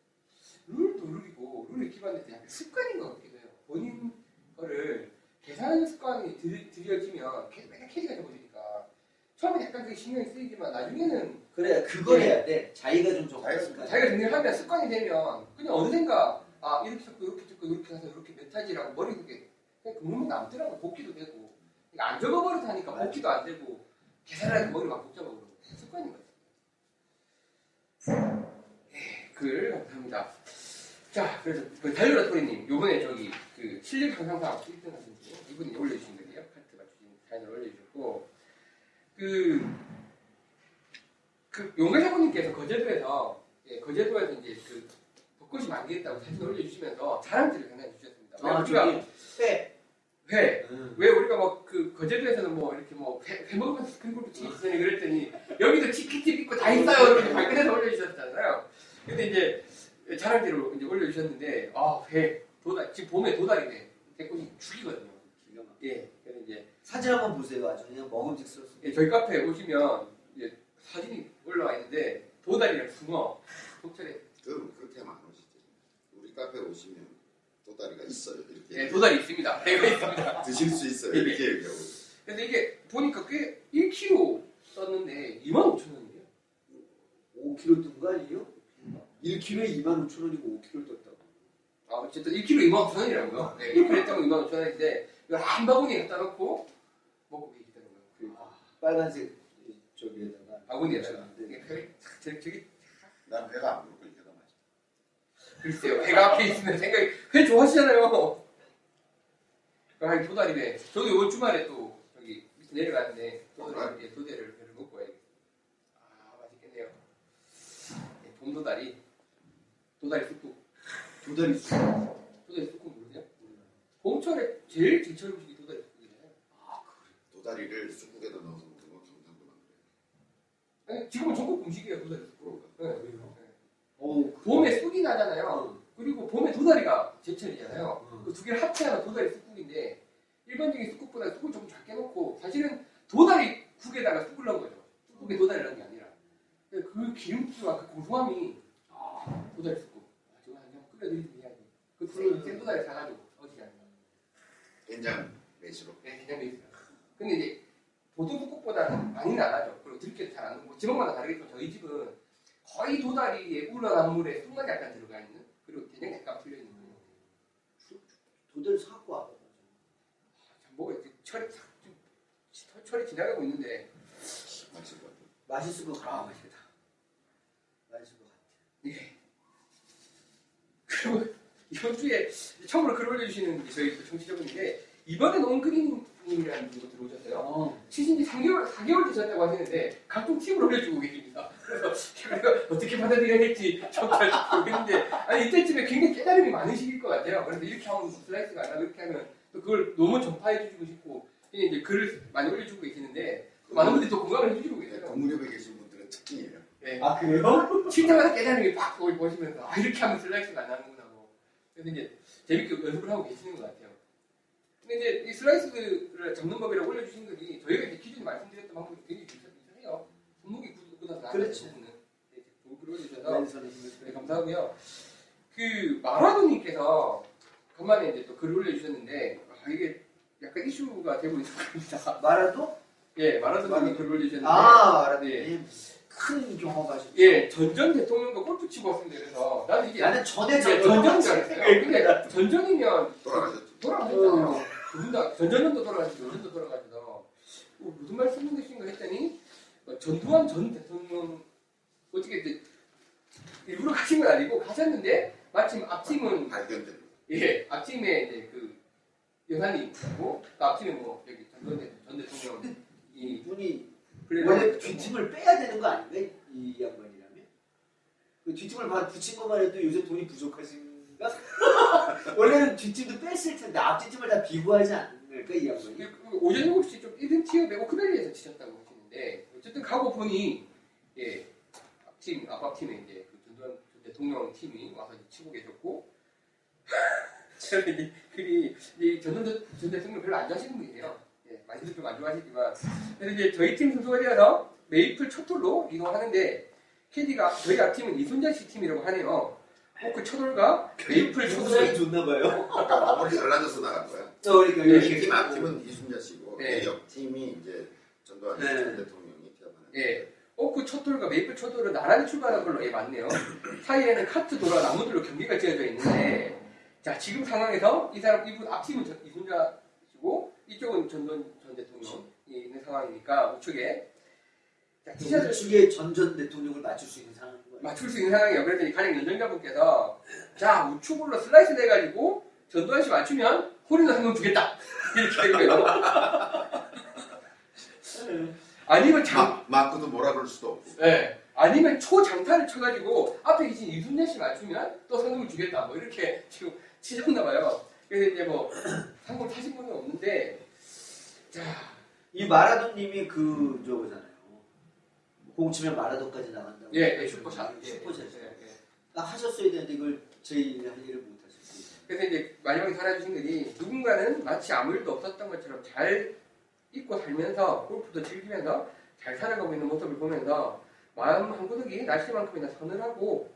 룰도 룰이고 룰에 기반돼서 약간 습관인 것 해요. 본인 거를 계산하는 습관이 들, 들여지면 계속 맨날 캐리가 되어지니까 처음에 약간 그게 신경이 쓰이지만 나중에는 그래 그걸 예. 해야 돼. 자기가 좀 정확하니까. 자기가 정리를 하면 습관이 되면 그냥 어느샌가 아 이렇게 잡고 이렇게 잡고 이렇게 해서 이렇게 메타지라고 머리 그게 그냥 그물만 남더라고 복기도 되고 그러니까 안 적어버려서 하니까 복기도 안 되고 계산하니까 머리가 복잡하고 그러고 습관인 것 같아요. 예, 글 감사합니다. 자 그래서 그 달려라 토리님 요번에 저기 그 실력 향상상 1등 하신 분 이분이 올려주신 거예요 카트 맞추신 사연을 올려주셨고 그 그 용가 사부님께서 거제도에서 예, 거제도에서 이제 그 벚꽃이 만개했다고 사진 올려주시면서 자랑질을 하나 해주셨습니다. 왜아 우리가 회. 회, 음. 왜 우리가 뭐그 거제도에서는 뭐 이렇게 뭐 회, 회 먹으면서 스크린골프 치시더니 그랬더니 여기도 치킨집 있고 다 있어요 이렇게 발끈해서 올려주셨잖아요. 근데 이제 자랑질을 이제 올려주셨는데 아 회 도달 지금 봄에 도달이 돼 대꽃이 죽이거든요. 예, 그래서 이제 사진 한번 보세요. 아주 그냥 먹음직스럽습니다. 예, 저희 카페에 오시면 이제 사진이 올라와 있는데 도다리랑 숭어, 속철에 그 그렇게 하면 안 오시죠. 우리 카페 오시면 도다리가 있어요. 이렇게 예, 도다리 있습니다. 배가 있습니다. (laughs) 드실 수 있어요. 예, 이렇게 얘기하고. 근데 이게 보니까 꽤 1kg 썼는데 25,000원이에요. 5kg 뜬거 아니에요? 1kg에 2만 5천 원이고 5kg 떴다고. 아, 어쨌든 1kg 25,000원이라고요. 네, 1kg 했다고 25,000원인데 이걸 한 바구니에 갖다 놓고 먹고 계시더라고요. 그 빨간색 저기에다가 바구니에다가. 네. 이게 배, 저기, 저기 난 배가 안 부르고 이게 더 맛있어. 글쎄요. 배가 앞에 있으면 생각이 회 좋아하시잖아요. 그러니까 도다리배. 저도 이번 주말에 또 저기 밑에 내려가는데 도다리 예, 도대를 배를 먹고 와야겠. 아 맛있겠네요. 예, 봄도다리, 도다리 쑥국, 도다리 수. 도다리 쑥국 모르세요? 봄철에 제일 제철 음식이 도다리 쑥국이잖아요. 도다리를 쑥국에다 넣어서 먹는 건 경상도만 그래. 아니, 지금은 전국 음식이에요 도다리 쑥국. 네. 오, 봄에 쑥이 나잖아요. 그리고 봄에 도다리가 제철이잖아요. 음. 그두 개를 합체하면 도다리 쑥국인데 일반적인 쑥국보다 쑥을 조금 작게 넣고 사실은 도다리 국에다가 쑥을 넣은 거죠. 쑥국에 도다리 넣은 게 아니라 그 기름기와 그 고소함이 아, 도다리 쑥국. 아, 저거 한번 끓여드리면 해야지. 그 생- 생도다리 사가지고 어지간히. 된장 매시로. 네, 그냥 베이스. 근데 이제 보통 쑥국보다는 많이는 안 하죠. 그리고 들깨도 잘 안 넣고 지방마다 다르겠지만 저희 집은 거의 도다리에 우러난 물에 쑥만 약간 들어가 있는 그리고 된장 약간 풀려 있는 거예요. 도다리 사갖고 와. 참 뭐가 이렇게 철이 철- 철이 지나가고 있는데 맛있을 것 같아. 맛있을 것아 같아. 맛있겠다. 맛있을 것 같아. 예. 그리고 이번 주에 처음으로 글 올려주시는 저희 그 청취자분인데 이번에 온그린님이라는 분이 들어오셨어요. 어. 지 3개월, 4개월 되셨다고 하시는데 각종 팁을 올려주고 계십니다. 그래서 제가 어떻게 받아들여야 될지 정말 모르겠는데 아니 이때쯤에 굉장히 깨달음이 많으실 것 같아요. 그래서 이렇게 하면 슬라이스가 안 나고 이렇게 하면 또 그걸 너무 전파해 주시고 싶고 이제 글을 많이 올려주고 계시는데 또 많은 분들이 또 공감을 해주시고 계세요. 그 무렵에 계신 분들의 특징이에요. 네. 아 그래요? 칠 때마다 깨달음이 팍 보시면서 아 이렇게 하면 슬라이스가 안 나는구나 뭐. 그래서 이제 재밌게 연습을 하고 계시는 것 같아요. 근데 이제 이 슬라이스를 잡는 법이라고 올려주신 분이 저희가 이제 기존에 말씀드렸던 방법이 굉장히 비슷해요. 손목이 굳고 나서 그렇죠. 부분은 네, 네, 빼. 감사하고요. 그 마라도님께서 간만에 이제 또 글을 올려주셨는데 아, 이게 약간 이슈가 되고 있는 겁니다. 마라도? 예, 마라도님이 마라도. 글을 올려주셨는데 아 마라도. 예. 큰 경험하셨죠. 예, 전전 대통령과 골프 치고 왔습니다. 그래서 나는 이게 나는 전에 예, 저 전전인 줄 알았어요. 근데 전전이면 돌아가셨죠. 돌아가셨잖아요. 두분 다, 전전년도 돌아가시고 요전도 돌아가셔서 어, 무슨 말씀 되신가 했더니 어, 전두환 전 대통령 어떻게 이제 일부러 가신 건 아니고 가셨는데 마침 앞팀은 발견된. 예 앞팀에 이제 그 여사님이고 또 앞팀에 뭐 여기 전두환 대- 전 대통령 이 이분이 플레이를 원래 뒷팀을 빼야 되는 거 아닌가 이 양반이라면? 그 뒷팀을 바- 붙인 것만 해도 요새 돈이 부족하신가? (laughs) 원래는 뒷팀도 뺐을 텐데 앞뒷팀을 다 비구하지 않을까 이 양반이? 그 오전 7시 좀 1등 티어 오크밸리에서 치셨다고 하시는데 어쨌든 가고 보니 예 앞팀 앞앞팀에 이제 그 전두환 전 대통령 팀이 와서 치고 계셨고 (laughs) 이제 글이 이 전두환 전 대통령 별로 안 좋아하시는 분이세요. 예 많이들 좀 안 좋아하시지만 그래서 이제 저희 팀 순서가 되어서 메이플 첫 홀로 이동하는데 캐디가 저희 앞팀은 이순자 씨 팀이라고 하네요. 오크 첫 홀과 메이플 첫 홀. 이 좋나 봐요. 아무리 잘라져서 나간 거야. 그러니까 네, 이렇게 팀 앞팀은 이순자 씨고 네. 내 옆팀이 이제 전두환 네. 전 대통령이 태어나는. 예. 오크 첫 홀과 메이플 첫 홀은 나란히 출발한 걸로 예 맞네요. 사이에는 카트 도로 나무들로 경기가 지어져 있는데 자 지금 상황에서 이 사람 이분 앞팀은 전- 이순자시고 이쪽은 전두환 전 대통령이 있는 상황이니까 우측에 자 티샷을 우측에 전전 대통령을 맞출 수 있는 상황인 거예요. 맞출 수 있는 상황이에요. 그랬더니 가령 연장자분께서 자 우측으로 슬라이스 내가지고 전두환 씨 맞추면 홀인원 한명 주겠다 (laughs) 이렇게 된 거예요. 아니면 장 마, 마크도 뭐라 그럴 수도 없고. 예. 아니면 초장타를 쳐가지고 앞에 계신 이순재 씨 맞추면 또 상금을 주겠다. 뭐 이렇게 지금 치셨나 봐요. 그래서 이제 뭐 (clears throat) 상금 타신 분은 없는데 자 이 마라도님이 그 저거잖아요. 공 치면 마라도까지 나간다고. 예, 예 슈퍼샷 예, 슈퍼샷. 예, 예. 딱 하셨어야 되는데 이걸 제일 할 일을 못 하셨어요. 그래서 이제 마지막에 살아주신 글이 누군가는 마치 아무 일도 없었던 것처럼 잘 잊고 살면서 골프도 즐기면서 잘 살아가고 있는 모습을 보면서 마음 한 구석이 날씨만큼이나 서늘하고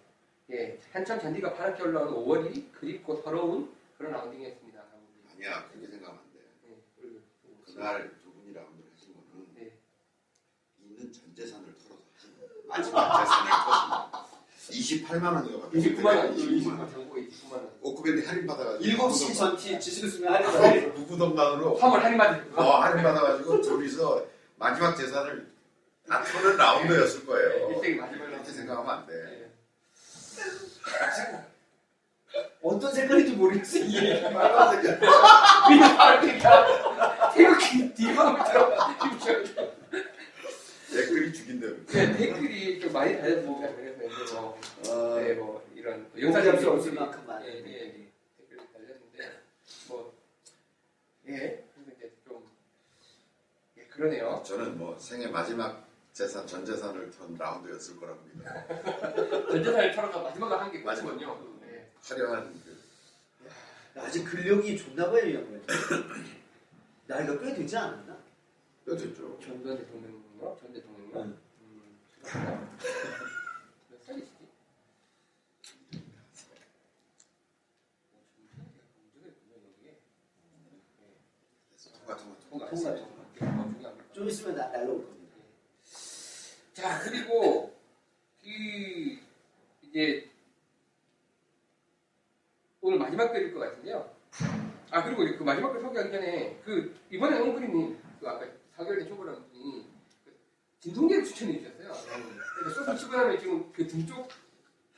예, 한참 잔디가 파랗게 올라오는 5월이 그립고 서러운 그런 라운딩이었습니다. 라운딩. 아니야 그렇게 생각하면 안 돼. 예, 그리고 그날 두 분이 라운드를 하신 거는 네. 있는 전 재산을 털어서 하신 거예요. 마지막 재산을 터서 28만 원이요. 29만 원, 29만 29만 원. 정보에 29만 원. 오크밴드 할인 받아가지고 7시 전티 지수수면 하는 무부동강으로 3월 할인받을 어, 할인 받아가지고 둘이서 마지막 재산을 다 터는 라운드였을 거예요. 일생의 마지막에 그렇게 생각하면 안 돼. (laughs) 예. 어떤 색깔인지 모르겠어요. 이게. 빨간색이야. 미는 바르니까 태극기 뒤방울처럼 입으셔가지고 댓글이 죽인대요. 예, 댓글이 좀 많이 달렸습니다. 그래서 뭐, 어, 네, 뭐 이런 영상 영상 잡수 없을 만큼 많은 예, 예, 댓글이 달렸는데 뭐 예, 그래서 이제 좀 예, 그러네요. 저는 뭐 생애 마지막 재산 전 재산을 턴 라운드였을 거라고 믿어요. (laughs) 전 재산을 털어서 마지막으로 한게 끝이거든요. 예. 화려한 그 아직 근력이 좋나 봐요, 이 양반. 나이가 꽤 되지 않았나? 뼈 됐죠. 전 대통령요? 전 대통령요? 응. 음, 몇 살이시지? 거. 통과 통과, 중요합니다. 좀 있으면 나, 날라올 겁니다. 자 그리고 그 이제 오늘 마지막 글일 것 같은데요. 아 그리고 그 마지막 글 소개하기 전에 그 이번에 홍그리님 그 아까 4개월 전 초보라는 분이 그 진통제를 추천해 주셨어요. 그래서 쇼핑 치고 나면 지금 그 등쪽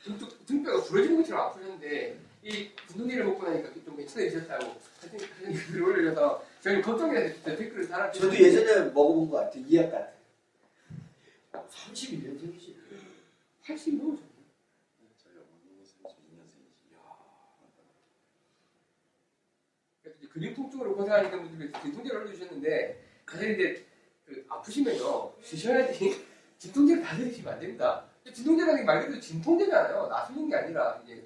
등쪽 등뼈가 부러지는 것처럼 아프셨는데 이 진통제를 먹고 나니까 좀 괜찮아지셨다고 사진 사진 글을 올려줘서 저희 걱정이 돼서 댓글을 달아주셨 저도 예전에 먹어본 것 같아요. 이약 같은. 31년생이지. 80 넘으셨어요. 저희 어머니 32년생이시. 그래서 이제 근육 통증으로 고생하시는 분들이 진통제를 올려주셨는데 사실 이제 그 아프시면요 쉬셔야지 (laughs) 진통제를 다 드시면 안 됩니다. 진통제라는 게 말 그대로 진통제잖아요. 나서는 게 아니라 이제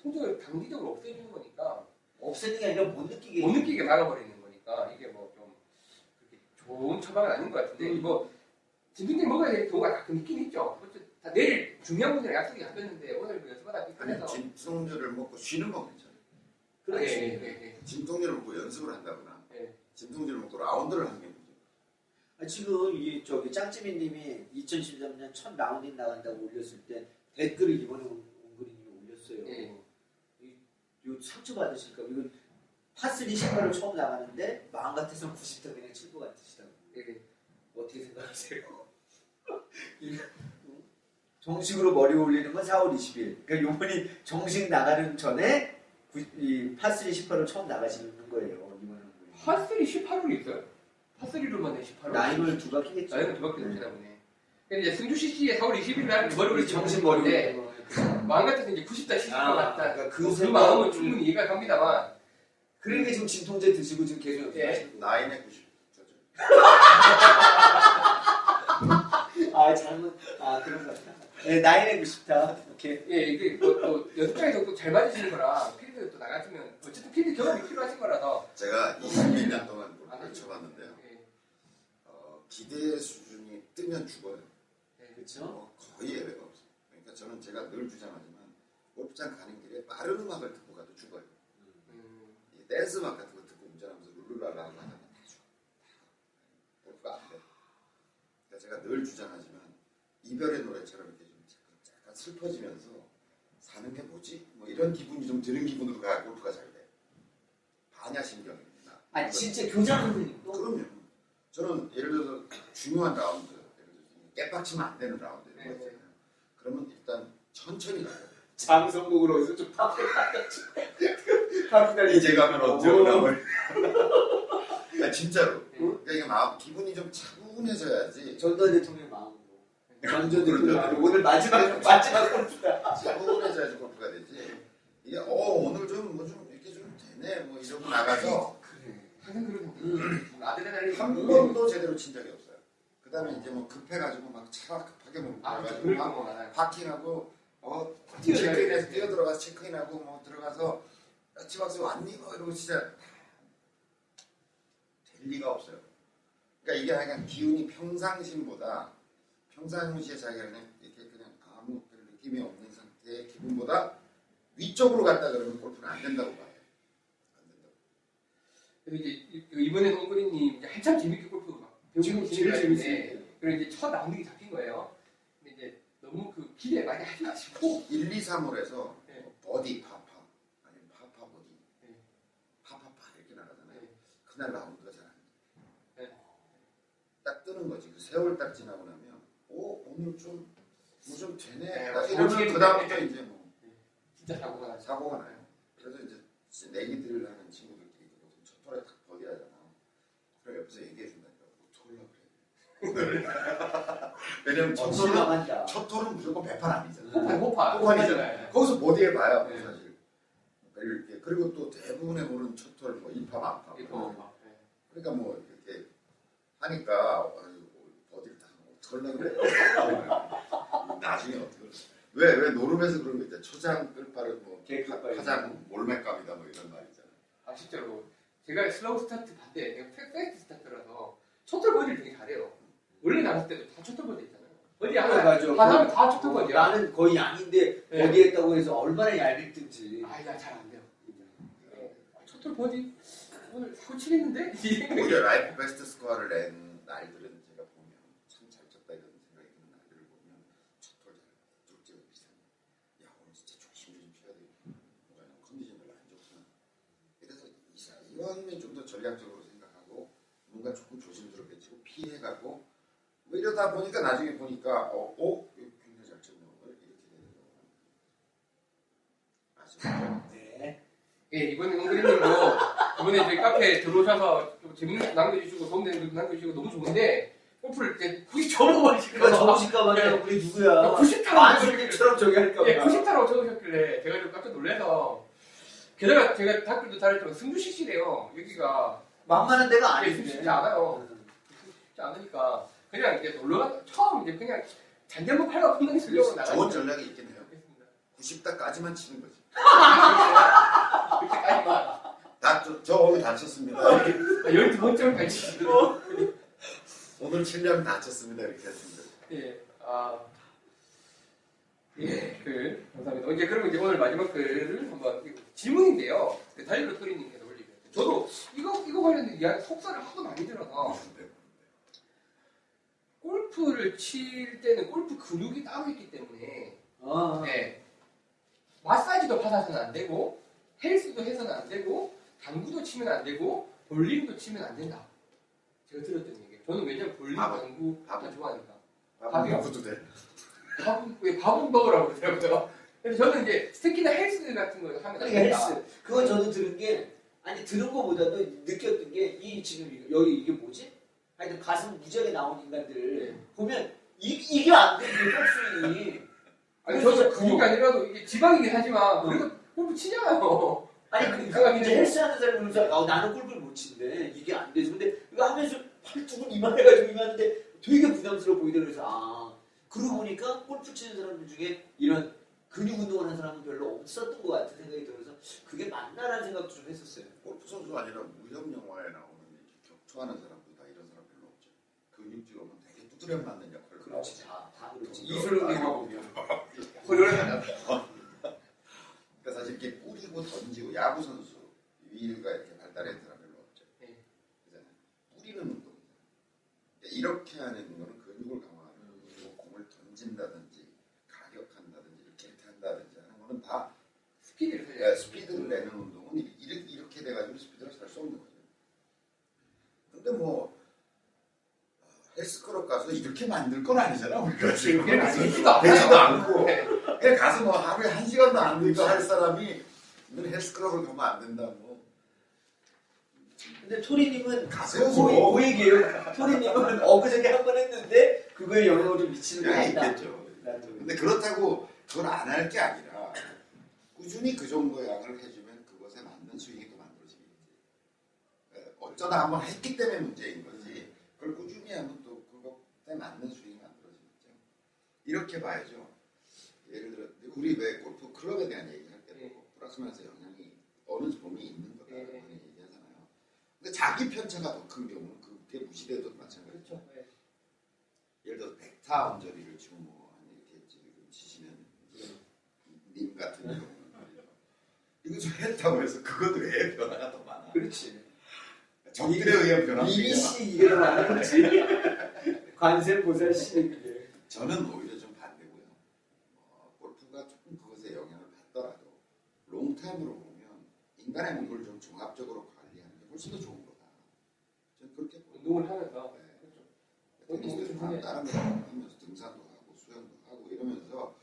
통증을 단기적으로 없애주는 거니까 없애는 게 아니라 못 느끼게. 못 느끼게 막아버리는 거니까 이게 뭐좀 그렇게 좋은 처방은 아닌 것 같은데 음. 이거 진통제 먹어야 될 경우가 가끔 있긴 있죠. 다 내일 중요한 분들이랑 약속이 잡혔는데 오늘 그 연습하다 삐끗해서 진통제를 먹고 쉬는 건 괜찮아요. 그렇지. 예, 예, 예, 진통제를 먹고 연습을 한다거나 예. 진통제를 먹고 라운드를 하는 게 문제. 아, 지금 이 저기 짱찌민님이 2013년 첫 라운딩 나간다고 올렸을 때 댓글을 이번에 옹그리님이 올렸어요. 예. 이, 이 상처 받으실까? 이거 파3 18을 처음 나가는데 마음 같아서 90도 그냥 칠것 같으시다고. 예, 예. 어떻게 생각하세요? (laughs) 이- 정식으로 머리 올리는 건 4월 20일. 그러니까 요번이 정식 나가는 전에 구- 이 파3 18을 처음 나가시는 거예요. 이번에. 파3 18홀이 있어요? 파3로만 해 18홀. 나임을 두 바퀴겠죠. 나임을 두 바퀴 도시다 보네. 근데 이제 승주 CC에 4월 20일 날 머리를 우리 정식 머리 네 올리는 거. 마음 같아서 이제 90다 70다 아, 같다. 그러니까 그, 그그 생각은- 마음은 충분히 이해가 갑니다만. 그러니까 지금 진통제 드시고 지금 계속 예. 거예요. 나인의 90. 저죠. 아 잘못 아 그런 거 같다. 네, 나이는 90다. 오케이. 예, 이게 또, 또 연습장에서 또잘 맞으시는 거라 필드 또 나갔으면 어쨌든 필드 경험이 필요하신 거라서. 제가 22년 동안 아, 골프를 쳐봤는데요. 예, 어, 기대 수준이 뜨면 죽어요. 예. 그렇죠. 뭐 거의 예외가 없어요. 그러니까 저는 제가 늘 주장하지만 골프장 가는 길에 빠른 음악을 듣고 가도 죽어요. 음, 이 댄스 음악 같은 거 듣고 운전하면서 룰루랄라 하고 하다가 다 죽어. 골프가 안 돼. 그러니까 제가 늘 주장하지만 이별의 노래처럼 이렇게 슬퍼지면서 사는 게 뭐지? 뭐 이런 기분이 좀 드는 기분으로 가야 골프가 잘 돼. 반야신경입니다. 아 진짜 교장 선생님도 그럼요. 저는 예를 들어서 중요한 라운드, 예를 들어서 깨빡치면 안 되는 라운드 이런 거 네, 네. 있잖아요. 그러면 일단 천천히 가요. 장성국으로 해서 좀 파고 (laughs) 이제 가면 언제 뭘. (laughs) 아, 진짜로. 네. 그러니까 이게 마음 기분이 좀 차분해져야지. 전두환 대통령 그렇죠. 대통령 오늘 마지막 마지막 골프다. 차분해져야지 골프가 되지. 이게 어 오늘 좀뭐 좀 이렇게 좀 되네 뭐 이러고 나가서 그래. 항상 그러던데. 뭔가 아드레날린. 한 번도 제대로 친 적이 없어요. 그다음에 이제 뭐 급해가지고 막차 급하게 뭐 아, 가지고 그럴 막. 파킹하고 어 체크인해서 돼. 뛰어 들어가서 체크인하고 뭐 들어가서 치박스 왔니 뭐 이러고 진짜 될 리가 없어요. 그러니까 이게 약간 기운이 평상심보다 평상시에 자기가 그냥 이렇게 그냥 아무 별 느낌이 없는 상태의 기분보다 위쪽으로 갔다 그러면 골프는 안 된다고 봐요. 안 된다고. 이제 이- 그 이번에 온그린님 이제 한참 재밌게 골프 막 계시는 제일 재밌어요. 그리고 이제 첫 라운딩이 잡힌 거예요. 근데 이제 너무 그 기대 많이 하지 마시고 1, 2, 3홀에서 네. 버디 파파 아니면 파파 버디 네. 파파파 이렇게 나가잖아요. 네. 그날 라운드가 잘안 돼. 네. 딱 뜨는 거지. 그 세월 딱 지나고 나면 오 오늘 좀 뭐 좀 되네. 네, 딱뭐 이러면. 그 다음부터 이제 뭐 진짜 사고가 나죠. 사고가 나요. 그래서 이제 내기들을 하는 친구들끼리 보통 첫 톨에 딱 버디 하잖아. 그럼 옆에서 얘기해 준다니까. 뭐 톨라 그래. (laughs) 왜냐면 첫 톨은. 첫 톨은 무조건 배판 아니잖아. 호파 호파 호판이잖아요. 거기서 버디 해봐야 뭐 네. 사실. 그리고 또 대부분의 보는 첫 톨, 뭐 1파 만파. 이거 호파. 네. 그러니까 뭐 이렇게 하니까 그래. (laughs) 나중에 어떻게 왜, 왜 노름에서 그런 거 있잖아. 초장 끗발은 뭐. 파장 몰매감이다 뭐 이런 말 있잖아. 아 실제로 제가 slow start 반대 내가 페- 페이스 스타트라서 첫홀 버디를 되게 잘해요. 원래 나갔을 때도 다 첫홀 버디 했잖아요. 버디 하나 맞아. 하나면 다 첫홀 버디야. 나는 거의 양인데 네. 어디 했다고 해서 얼마나 얄밉든지. 아야 잘 안 돼요. 첫홀 버디 오늘 사고 치겠는데? 오히려 life best 스코어를 낸 날들은 제가 보면 참 잘 쳤다 이런 생각이 드는 날들을 보면 첫홀 잘 둘째가 비슷한 야 오늘 진짜 조심 좀 쳐야 돼 뭐가 좀 컨디션 별로 안 좋구나 그래서 이사- 이왕이면 좀 더 전략적으로 생각하고 뭔가 조금 조심스럽게 치고 피해가고 뭐 이러다 보니까 나중에 보니까 어? 어? 이거 굉장히 잘 쳤네 오늘 이렇게 되는 경우가 아시죠? 네. 예, 이번에 홍그리님도 이번에 저희 카페에 들어오셔서 좀 재밌는 거 남겨주시고 도움되는 것도 남겨주시고 너무 좋은데 골프를 이제 굳이 접어버리시고 그러니까 적으실까봐 네. 우리 누구야? 90타로 만수님처럼 저기 할까 봐. 예, 90타라고 적으셨길래 제가 좀 깜짝 놀라서 게다가 제가 댓글도 달았지만 승주식시래요. 여기가. 만만한 데가 예, 아닌데. 쉽지 않아요. 쉽지 않으니까. 그냥 이제 놀러 가 처음 이제 그냥 한번 팔고 분명히 쓰려고 좋은 나가니까. 전략이 그렇습니다. 90다까지만 치는 거지. (laughs) 그렇게까지만 다, 저, 저 오늘 다쳤습니다. 아, 12번째로 갈치시더라고요 오늘 7년 다쳤습니다. 이렇게 했습니다. 예, 아, 예, 글 감사합니다. 이제 그러면 이제 오늘 마지막 글을 한번 질문인데요. 그 달리로 토리님께서 올리고 저도 이거 이거 관련된 이야기 속사를 하도 많이 들어서 골프를 칠 때는 골프 근육이 따로 있기 때문에 아, 네, 마사지도 받아서는 안 되고 헬스도 해서는 안 되고 당구도 치면 안 되고 볼링도 치면 안 된다. 제가 들었던 얘기. 저는 왜냐면 볼링? 당구 다? 좋아하니까. 밥은 먹어도 돼. 밥은 왜 밥은 먹으라고 그러더라고요. 그래서 저는 이제 특히나 헬스 같은 거 하면 안 그러니까 된다. 헬스. 그건 저도 들은 게 아니 들은 거보다도 느꼈던 게 이 지금 여기 이게 뭐지? 하여튼 가슴 무지하게 나온 인간들 네. 보면 이, 이게 안 돼, 이게 복수이. 아니 그래서 저는 근육이 그- 아니라도 이게 지방이긴 하지만 그래도 골프 치잖아요. 아니 그 (laughs) 생각이 이제 좀- 헬스 하는 사람이 그러면서 아, 나는 골프를 못 치는데 이게 안 되지. 근데 이거 하면서 팔뚝은 이만해가지고 이만한데 되게 부담스러워 보이더라 그래서 아 그러고 보니까 골프 치는 사람들 중에 이런 근육 운동하는 사람은 별로 없었던 것 같은 생각이 들어서 그게 맞나라는 생각도 좀 했었어요. 골프 선수가 아니라 무협 영화에 나오는 격투하는 사람들 다 이런 사람 별로 없죠. 근육질 오면 되게 두드려 맞는 역할을 그렇지 다, 다 그렇지. 어, 이슬롱님하고 보면 호련하다. 그러니까 사실 이렇게 뿌리고 던지고 야구 선수 위가 이렇게 발달한 사람 별로 없죠. 네. 그잖아요. 뿌리는 운동. 이렇게 하는 거는 근육을 거고 던진다든지 가격한다든지 이렇게 한다든지 하는 거는 다 스피드를 살려야 예, 돼. 스피드를 내는 운동은 이렇게, 이렇게 돼가지고 스피드를 살 수 없는 거죠. 근데 뭐 어, 헬스클럽 가서 이렇게 만들 건 아니잖아 우리가 지금 되지도 않고 네. (laughs) 그냥 가서 뭐 하루에 한 시간도 안 되고 할 사람이 넌 헬스클럽을 가면 안 된다 뭐 근데 토리님은 그, 뭐. 그 얘기예요. 토리님은 (laughs) 엊그저께 한 번 했는데 그거에 영향을 좀 미치는 거. 있겠죠. 근데 그렇다고 그걸 안 할 게 아니라 꾸준히 그 정도 양을 해주면 그것에 맞는 스윙이 또 만들어지겠지. 예, 어쩌다 한번 했기 때문에 문제인 거지. 그걸 꾸준히 하면 또 그것에 맞는 스윙이 만들어지겠죠. 이렇게 봐야죠. 예를 들어 우리 왜 골프 클럽에 대한 얘기할 때도 네. 플러스 마이너스 영향이 어느 범위 있는 거다 네. 근데 자기 편차가 더 큰 경우는 그게 무시돼도 마찬가지죠. 그렇죠. 네. 예를 들어서 백타 언저리를 치고 뭐 이렇게 치시면 님 같은 경우는 이거 좀 했다고 해서 그것도 왜 변화가 더 많아? 그렇지. 적들에 의한 변화. 이미씨 이거는 거지. 관세 보살씨 그게. 저는 오히려 좀 반대고요. 어, 골프가 조금 그것에 영향을 받더라도 long time으로 보면 인간의 몸을 좀 종합적으로 게 더 좋은 거다. 저는 그렇게 운동을 하면서 네. 거 하면서 등산도 하고 수영도 하고 이러면서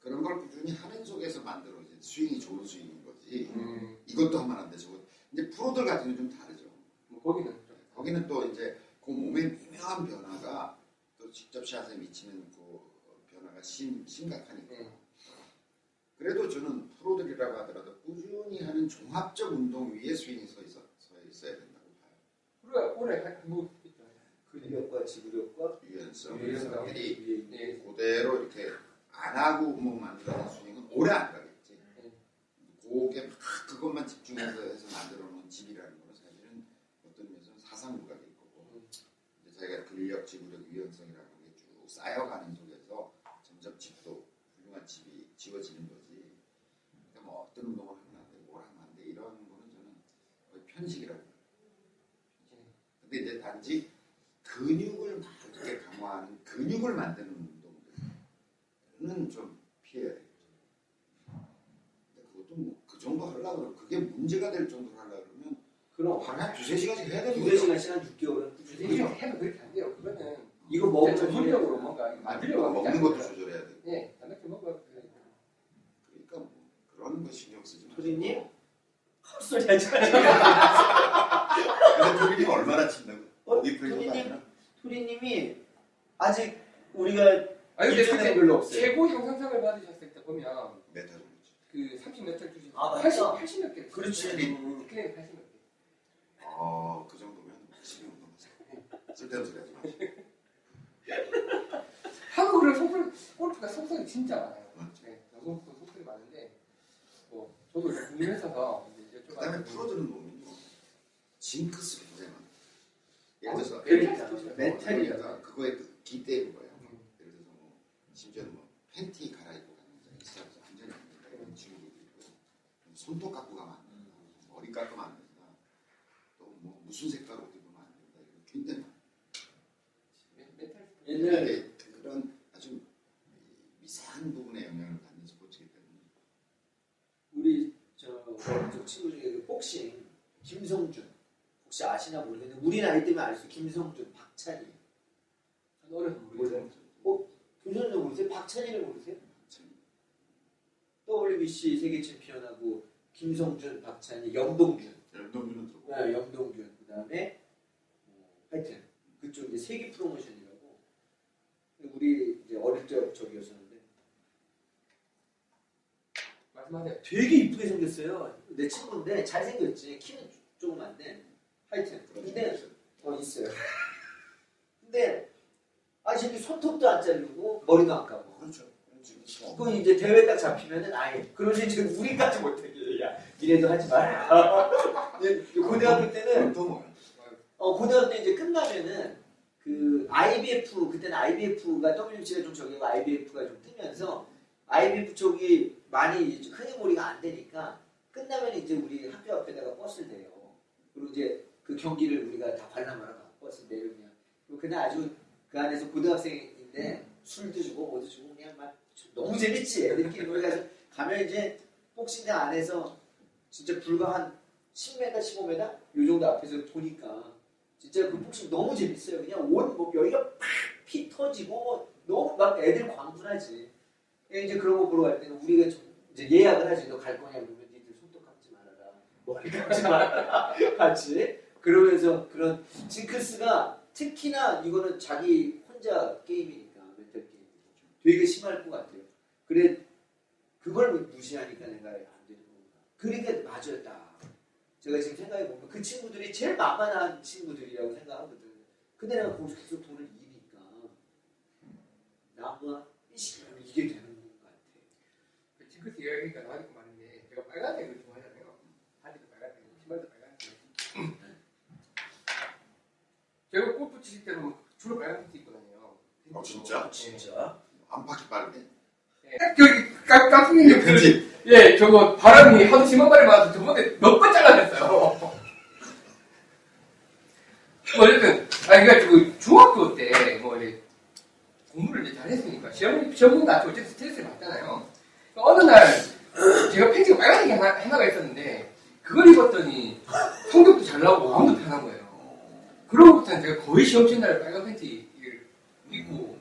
그런 걸 꾸준히 하는 속에서 만들어진 스윙이 좋은 스윙인 거지. 음, 이것도 하면 안 돼. 저거 이제 프로들 같은 경우는 좀 다르죠. 뭐 거기는 좀 거기는 또 이제 그 몸의 미묘한 변화가 또 직접 샷에 미치는 그 변화가 심, 심각하니까. 음. 그래도 저는 프로들이라고 하더라도 꾸준히 하는 종합적 운동 위에 스윙이 서, 있어, 서 있어야 된다고 봐요. 그래 한뭐 있죠. 근력과 지구력과 유연성, 유연성. 미리 예. 그대로 이렇게 안 하고 뭐 만드는 스윙은 오래 안 가겠지. 음. 그게 막 그것만 집중해서 해서 만들어 놓은 집이라는 거는 사실은 어떤 면에서는 사상부각일 거고 음. 이제 자기가 근력, 지구력, 유연성이라는 게 쭉 쌓여가는 속에서 점점 집도 훌륭한 집이 지어지는 거지. 그러니까 뭐 어떤 운동을 하면 안 돼, 뭘 하면 안 돼, 이런 거는 저는 거의 편식이라고 봐요. 근데 이제 단지 근육을 막 이렇게 강화하는 근육을 만드는 운동들은 좀 피해야 되겠죠. 근데 그것도 뭐 그 정도 하려고 그러면 그게 문제가 될 정도로 하려고 그러면 그럼 한 두세 시간씩 해야 되는 두세 거죠. 시간씩 한 6개월은 이게 꾸준히 해도 그렇게 안 돼요. 그거는 이거 먹으면 전문적으로 뭔가 만들려고 먹는 것도. 조절해야 되고. 예, 단백질 먹어. 그러니까 뭐 그런 거 신경 쓰지 마. 토리님? 헛소리 하지 마. 근데 토리님 얼마나 친다고? 어? 다니나? 토리님이 아직 우리가 아니 근데 그때 별로 없어요. 최고 형 상상을 받으셨을 때 보면 메타 정도지. 그 30몇 점 주신 아, 80, 맞다. 80몇 개. 그렇지. 음, 그래 80몇 개. 어, 그 정도면 열심히 운동하세요. 쓸데없는 소리 하지 마시고. 한국 그런 속설 골프가 속설이 진짜 많아요. 맞죠. 네, 여성 속설이 많은데 뭐 저도 이제 궁금해서 이제 그 다음에 여쭤봤는데 프로들은 보면요. 징크스 굉장히 많아요. 예를 들어서 그러니까 멘탈이 멘탈이 그러니까 그거에 기대는 거예요. 음. 예를 들어서 뭐 심지어는 뭐 팬티 갈아입고 가는 자 있어서 완전히 안 된다 이런 친구들도 있고 손톱 갖고 가면 안 된다 머리 깎으면 안 된다 또 뭐 무슨 색깔 옷 입으면 안 된다 이런 굉장히 많아요. 멘탈 옛날 이게 그런 아주 미세한 부분에 영향을 받는 스포츠이기 때문에 우리 저 어릴 친구 중에 그 복싱 김성준. 혹시 아시나 모르겠는데 우리 나이 때면 알수 김성준, 박찬희. 어려서 모르겠어요. 두 선수 모르세요? 박찬희를 모르세요? 참 WBC 세계 챔피언하고 김성준, 박찬희, 영동준. 연동주는 들고. 네, 영동준. 그 다음에 하여튼 그쪽 이제 세계 프로모션이라고. 우리 이제 어릴 적 저기였었는데 말씀하세요. 되게 이쁘게 생겼어요. 내 친구인데 잘생겼지. 키는 조그만데 하여튼 (laughs) 근데 어 있어요. 근데 아 저기 손톱도 안 자르고 머리도 안 감고 그렇죠. 지금 그건 이제 대회 딱 잡히면은 아예 그러지. 이제 우리까지 못하게. 야 니네도 하지 마라. (laughs) 고등학교 때는? 어, 고등학교 때 이제 끝나면은 그 IBF 그때는 IBF가 WBC가 좀 저기고 IBF가 좀 뜨면서 IBF 쪽이 많이 이제 흥행몰이가 안 되니까 끝나면 이제 우리 학교 앞에다가 버스를 내요. 그리고 이제 그 경기를 우리가 다 관람하러 가 버스 내려면 그리고 그날 아주 그 안에서 고등학생인데 술도 주고 뭐도 주고 그냥 막 너무 재밌지 애들끼리 놀가서 가면 이제 복싱장 안에서 진짜 불과 한 10m, 15m 요 정도 앞에서 보니까 진짜 그 복싱 너무 재밌어요. 그냥 온뭐 여기가 팍 피 터지고 너무 막 애들 광분하지. 이제 그런 거 보러 갈 때는 우리가 좀 이제 예약을 하지. 너 갈 거냐 그러면 니들 손톱 감지 말아라. 머리 감지 말아라. (laughs) 같이 그러면서 그런 징크스가 특히나 이거는 자기 혼자 게임이니까 멘탈 게임 되게 심할 것 같아요. 그래 그걸 무시하니까 내가 안 되는 건가. 그러니까 맞아요 딱. 제가 지금 생각해 보면 그 친구들이 제일 만만한 친구들이라고 생각하거든. 근데 내가 거기서 계속 돈을 이니까 나무가 이게 되는 징크스 이야기가 나와있고 말인데 제가 빨간색을 좋아하잖아요. 바지도 빨간색, 신발도 빨간색. (clears throat) 제가 골프 치실 때는 주로 빨간 티 입고 다녀요. 어 진짜? 진짜? 안팎이 빠르네. 여기 깜- 깜짝이야. 그지? 예, 저거 바람이 하도 심한 바람이 와서 저번에 몇 번 잘라냈어요. 뭐 어쨌든, 아니, 그러니까 중학교 때, 뭐, 이제, 공부를 이제 잘했으니까, 시험, 시험은 나도 어쨌든 스트레스를 받잖아요. 어느 날, 제가 팬티가 빨간색이 하나, 하나가 있었는데, 그걸 입었더니, 성적도 잘 나오고 마음도 편한 거예요. 그로부터는 제가 거의 시험 치는 날 빨간 팬티를 입고,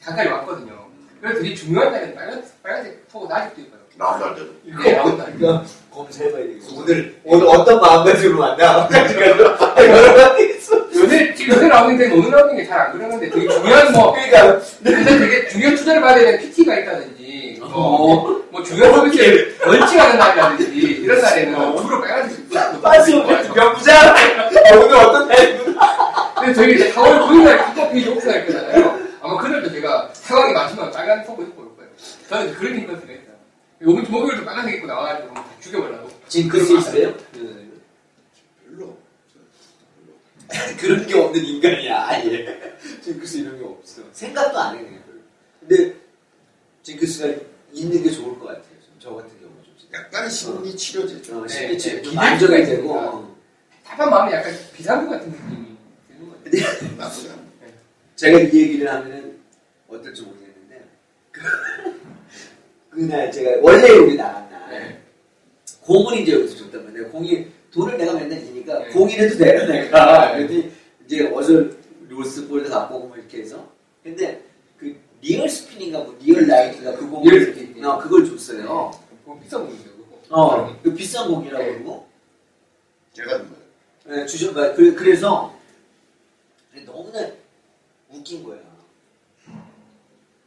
잠깐 왔거든요. 그래서 되게 중요한 날에는 빨간, 빨간색 속옷 아직도 입어요. 나도 알 때도. 네, 나온 날. 이거 검사해봐야 되겠어. 오늘, 오늘 어떤 마음가짐으로 만나? (laughs) (laughs) 여러 가지 있어. 요새, 요새 라운딩 오늘 라운딩이 잘안 그러는데 되게 중요한 뭐, (laughs) 그러니까, 근데 되게 중요한 투자를 받아야 되는 PT가 있다든지, 어. 뭐, 뭐 중요한 서비스를 런칭하는 날이라든지, 이런 날에는 주로 빨간색 입고 빠지 오면 명부자! 아, 오늘 어떤 날이구나. 근데 저희 이제 4월 9일날 킥오페이지 오픈할 거잖아요. 아마 그날도 제가 상황이 맞으면 빨간 속옷 입고 올 거예요. 저는 그런 했어요. 요번 주 목요일도 빨간색 입고 나와가지고 한번 다 죽여보려고. 징크스 있어요? 별로. (laughs) 그런 게 없는 인간이야, 아예. 징크스 이런 게 없어. 생각도 안 해, 그냥. 근데, 징크스가 있는 게 좋을 것 같아요. 좀저 같은 경우는 좀. 약간의 심리 치료제죠. 어, 네, 심리치 네. 좀 안정이 기대가 되고. 어. 답한 마음이 약간 비상구 같은 느낌이 드는 거죠. 나쁘지 않아. 제가 이 얘기를 하면은 어떨지 모르겠는데, 그, 그날 제가 원래 여기 날, 네. 공을 이제 여기서 줬단 말이에요. 공이, 돈을 내가 맨날 주니까 네. 공이라도 내라 내가. 네. 그랬더니 이제 어서 lost ball을 갖고 오고 뭐 이렇게 해서. 근데 그 리얼 스피닝가 뭐 리얼 라이트가 그 공을 리얼 스피닝. 어, 그걸 줬어요. 그거 비싼 공이죠, 그거. 어, 그 비싼 공이라고 네. 그러고. 제가 준 거예요. 네, 주셔, 그, 그래서 너무나 웃긴 거야.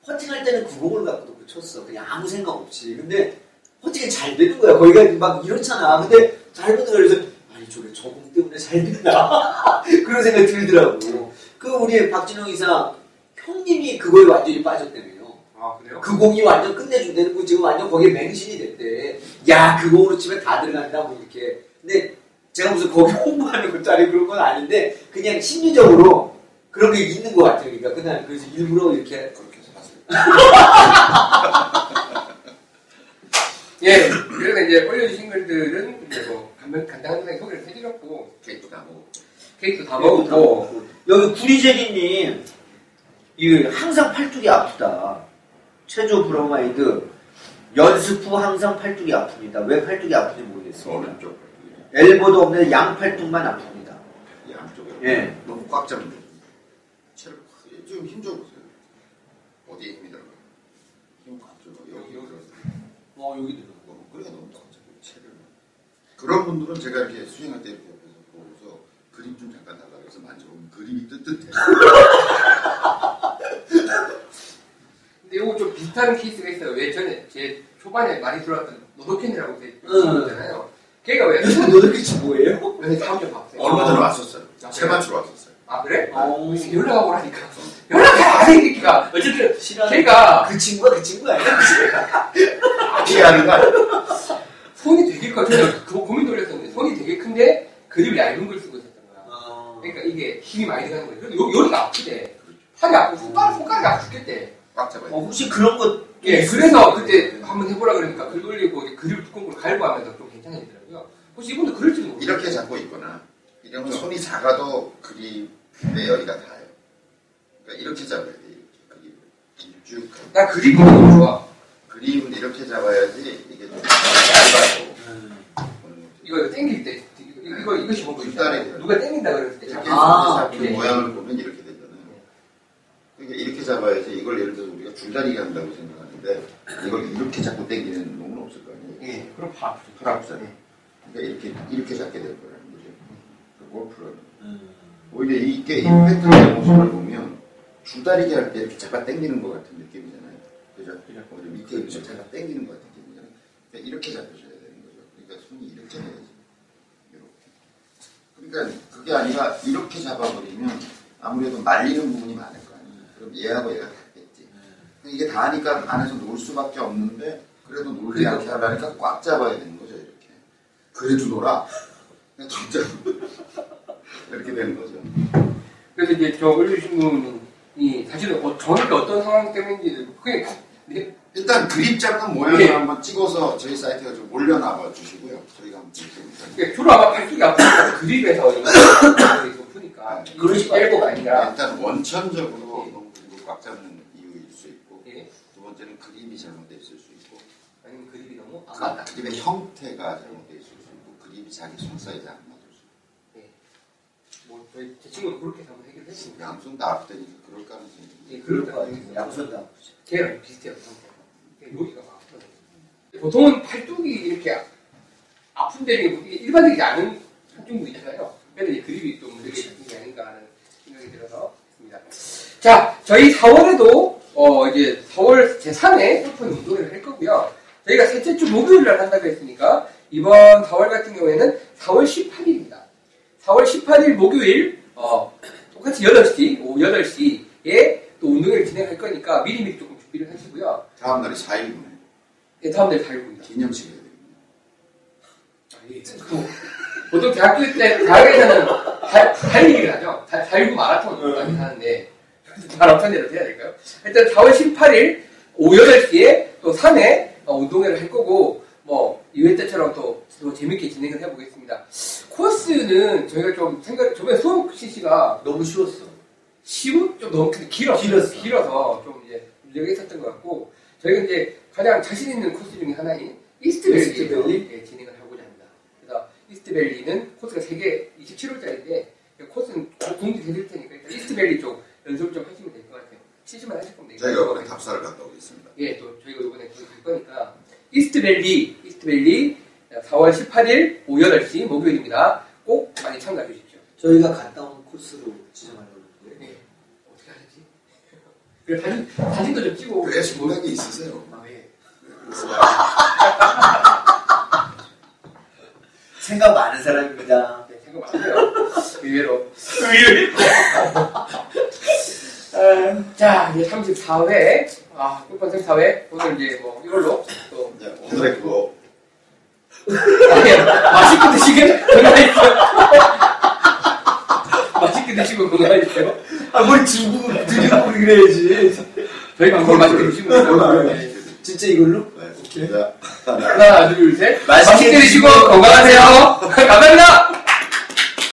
퍼팅할 때는 구공을 갖고 놓고 쳤어. 그냥 아무 생각 없이. 근데 퍼팅이 잘 되는 거야. 거기가 막 이렇잖아. 근데 잘 되는 거야. 그래서 아니 저게 저공 때문에 잘 된다. (laughs) 그런 생각이 들더라고. 그 우리 박진영 이사 형님이 그거에 완전히 빠졌다며요. 아, 그래요? 그 공이 완전 끝내준다는 거 지금 완전 거기에 맹신이 됐대. 야, 그 공으로 치면 다 들어간다, 뭐 이렇게. 근데 제가 무슨 거기 홍보하는 것짜리 그런 건 아닌데, 그냥 심리적으로 그런 게 있는 것 같아요. 그러니까 그날 그래서 일부러 이렇게. 그렇게 사세요. (laughs) 예, 그래서 이제 올려주신 글들은 이제 뭐 간단, 간단하게 소개를 해드렸고 케이크 다 먹고. 케이크도 다 먹었고 여기 구리제리님, 이 항상 팔뚝이 아프다. 체조 브로마이드. 연습 후 항상 팔뚝이 아픕니다. 왜 팔뚝이 아픈지 모르겠어요. 오른쪽. 엘보도 없는 양팔뚝만 아픕니다. 이 양쪽에. 예. 너무 꽉 잡는 거. 채를 확- 좀 힘 줘 보세요. 어디에 힘이 들어가? 힘꽉 줘. 여기 여기. 어, 여기 들어. 너무 그래 너무 꽉 잡고 채를. 그런 분들은 제가 이렇게 스윙할 때 이렇게 옆에서 보고서 그립 좀 잠깐 달라 그래서 만져보면 그립이 뜨뜻해. (laughs) 근데 이거 좀 비슷한 케이스가 있어요. 왜 전에 제 초반에 많이 들어왔던 노도캔이라고. 있잖아요. 걔가 왜 요즘 (laughs) 너도끼치 뭐예요? 요새 다음 좀 봤어요. 얼마 전에 왔었어요. 아, 채 맞추러 왔었어요. 아 그래? 어. 연락하고 오라니까. (laughs) 연락해! 새끼가. 어쨌든 싫어하는 걔가 그 친구가 그 친구 아니야? 피하는 거? 손이 되게 커. 저는 그 고민도 했었는데 손이 되게 큰데 그립을 얇은 걸 쓰고 있었던 거야. 어. 그러니까 이게 힘이 많이 들어가는 거예요. 그래도 여, 여기가 아프대. 팔이 아프고 손가락, 손가락이 아프 죽겠대. 꽉 잡아야 어, 돼. 혹시 그런 것 예, 그래서 그때 한번 해보라 그러니까 글 돌리고 그립 두꺼운 걸 갈고 하면서 좀 괜찮아지더라고요. 혹시 이분도 그럴지도 모르겠어요. 이렇게 잡고 있거나 이러면 손이 작아도 그립 내열이가 닿아요. 그러니까 이렇게 잡아야 돼. 그립을 쭉. 나 그립이 너무 좋아. 그립은 이렇게 잡아야지 이게 좀 얇아서 음. 이거 이거 땡길 때 이거 심어 보이죠? 뒷다리. 누가 땡긴다 그랬을 때 이렇게. 아, 잡힌 이게. 모양을 보면 이렇게 이렇게 잡아야지 이걸 예를 들어서 우리가 줄다리기 한다고 생각하는데 이걸 이렇게 잡고 당기는 놈은 없을 거 아니에요. 예, 그럼 봐. 팔 아프잖아요. 그러니까 이렇게 이렇게 잡게 될 거라는 거죠. 그 골프는 음. 오히려 이게 임팩트의 모습을 보면 줄다리기 할 때 이렇게 잡아 당기는 것 같은 느낌이잖아요. 그죠? 오히려 밑에 이렇게 잡아 당기는 것 같은 느낌이잖아요. 그러니까 이렇게 잡으셔야 되는 거죠. 그러니까 손이 이렇게 해야지. 이렇게. 그러니까 그게 아니라 이렇게 잡아버리면 아무래도 말리는 부분이 아니에요. 그럼 얘하고 얘가 닿겠지. 이게 닿으니까 안에서 놀 수밖에 없는데 그래도 놀지 않게 하려니까 꽉 잡아야 되는 거죠. 이렇게. 그래도 놀아. 진짜 (laughs) 이렇게 되는 거죠. 그래서 이제 저 올려주신 분은 이 사실은 어, 정확히 어떤 상황 때문인지 네, 일단 그림 잡는 모양을 예. 한번 찍어서 저희 사이트에 좀 올려놔봐 주시고요. 저희가 한번 좀 그러니까 주로 아마 팔뚝이 아프니까 그립에서 이거 높으니까 그러실 이게 일고가 아니라 일단 원천적으로 잡는 이유일 수 있고 예. 두 번째는 그림이 잘못돼 있을 수 있고 아니면 그립이 너무 아, 그 맞다. 그림의 형태가 잘못돼 있을 수 있고 그림이 자기 손 사이즈 안 맞을 수 있고 뭐 저희 제 친구는 그렇게 한번 해결했습니다. 양손 다 아프다니까 그럴 가능성이 예, 그럴 것 같아요. 양손 다 아프죠. 걔랑 비슷해요 상태가. 여기가 막 아프거든요. 보통은 팔뚝이 이렇게 아픈 데는 이게 일반적이지 않은 한쪽 부위잖아요. 그래서 이 그립이 좀 문제가 있는 게 아닌가 하는 생각이 들어서. 자, 저희 4월에도 어 이제 4월 제3회 오픈 운동회를 할 거고요. 저희가 셋째 주 목요일 날 한다고 했으니까 이번 4월 같은 경우에는 4월 18일입니다. 4월 18일 목요일 어 똑같이 8시 오후 8시에 또 운동회를 진행할 거니까 미리미리 조금 준비를 하시고요. 다음 날이 4일이네 예, 다음 날 달고입니다. 기념식 해야 되겠네 아, 예. 뭐, 보통 대학교 때, 대학에서는 달, 달리기를 하죠. 달, 달고 마라톤까지 하는데, 마라톤이라도 해야 될까요? 일단 4월 18일 오후 8시에 또 3회 어, 운동회를 할 거고, 뭐, 2회 때처럼 또, 또 재밌게 진행을 해보겠습니다. 코스는 저희가 좀 생각, 저번에 수험 CC가 너무 쉬웠어. 시우 좀 너무 길었어. 길었어. 길어서 좀 이제 문제가 있었던 것 같고 저희가 이제 가장 자신 있는 코스 중에 하나인 이스트밸리? 예, 진행을 하고자 합니다. 그래서 이스트밸리는 코스가 3개 27호짜리인데 코스는 공지 되실 테니까 일단 이스트밸리 쪽 연습을 좀 하시면 될 것 같아요. 치시면 하실 겁니다. 저희가 이번에 답사를 갔다 오겠습니다 예, 또 저희가 이번에 갈 거니까 이스트밸리, 이스트밸리 4월 18일 오후 8시 목요일입니다. 꼭 많이 참가해 주십시오. 저희가 갔다 온 코스로 지정하려고 그래요. 네. 어떻게 하지? (laughs) 그래 사진 사진도 좀 찍고. 왜 생각이 있으세요? 아 왜? 생각 많은 사람입니다. 네, 생각 많아요. 의외로. 의외로. 어, (laughs) 자 이제 34회 아 끝번생 4회 오늘 이제 뭐 이걸로 또 이제 오늘의 그거 아니, 맛있게 드시게 건강하세요. (laughs) 맛있게 드시고 건강하세요. 아, 뭘 주고, 드리고 그래야지. 저희가 그걸 맛있게 드시고 건강하세요. 진짜 이걸로? 네. 오케이. 자, 하나 하나 둘 셋. 맛있게 맛있게 드시고 건강하세요. (laughs) 감사합니다.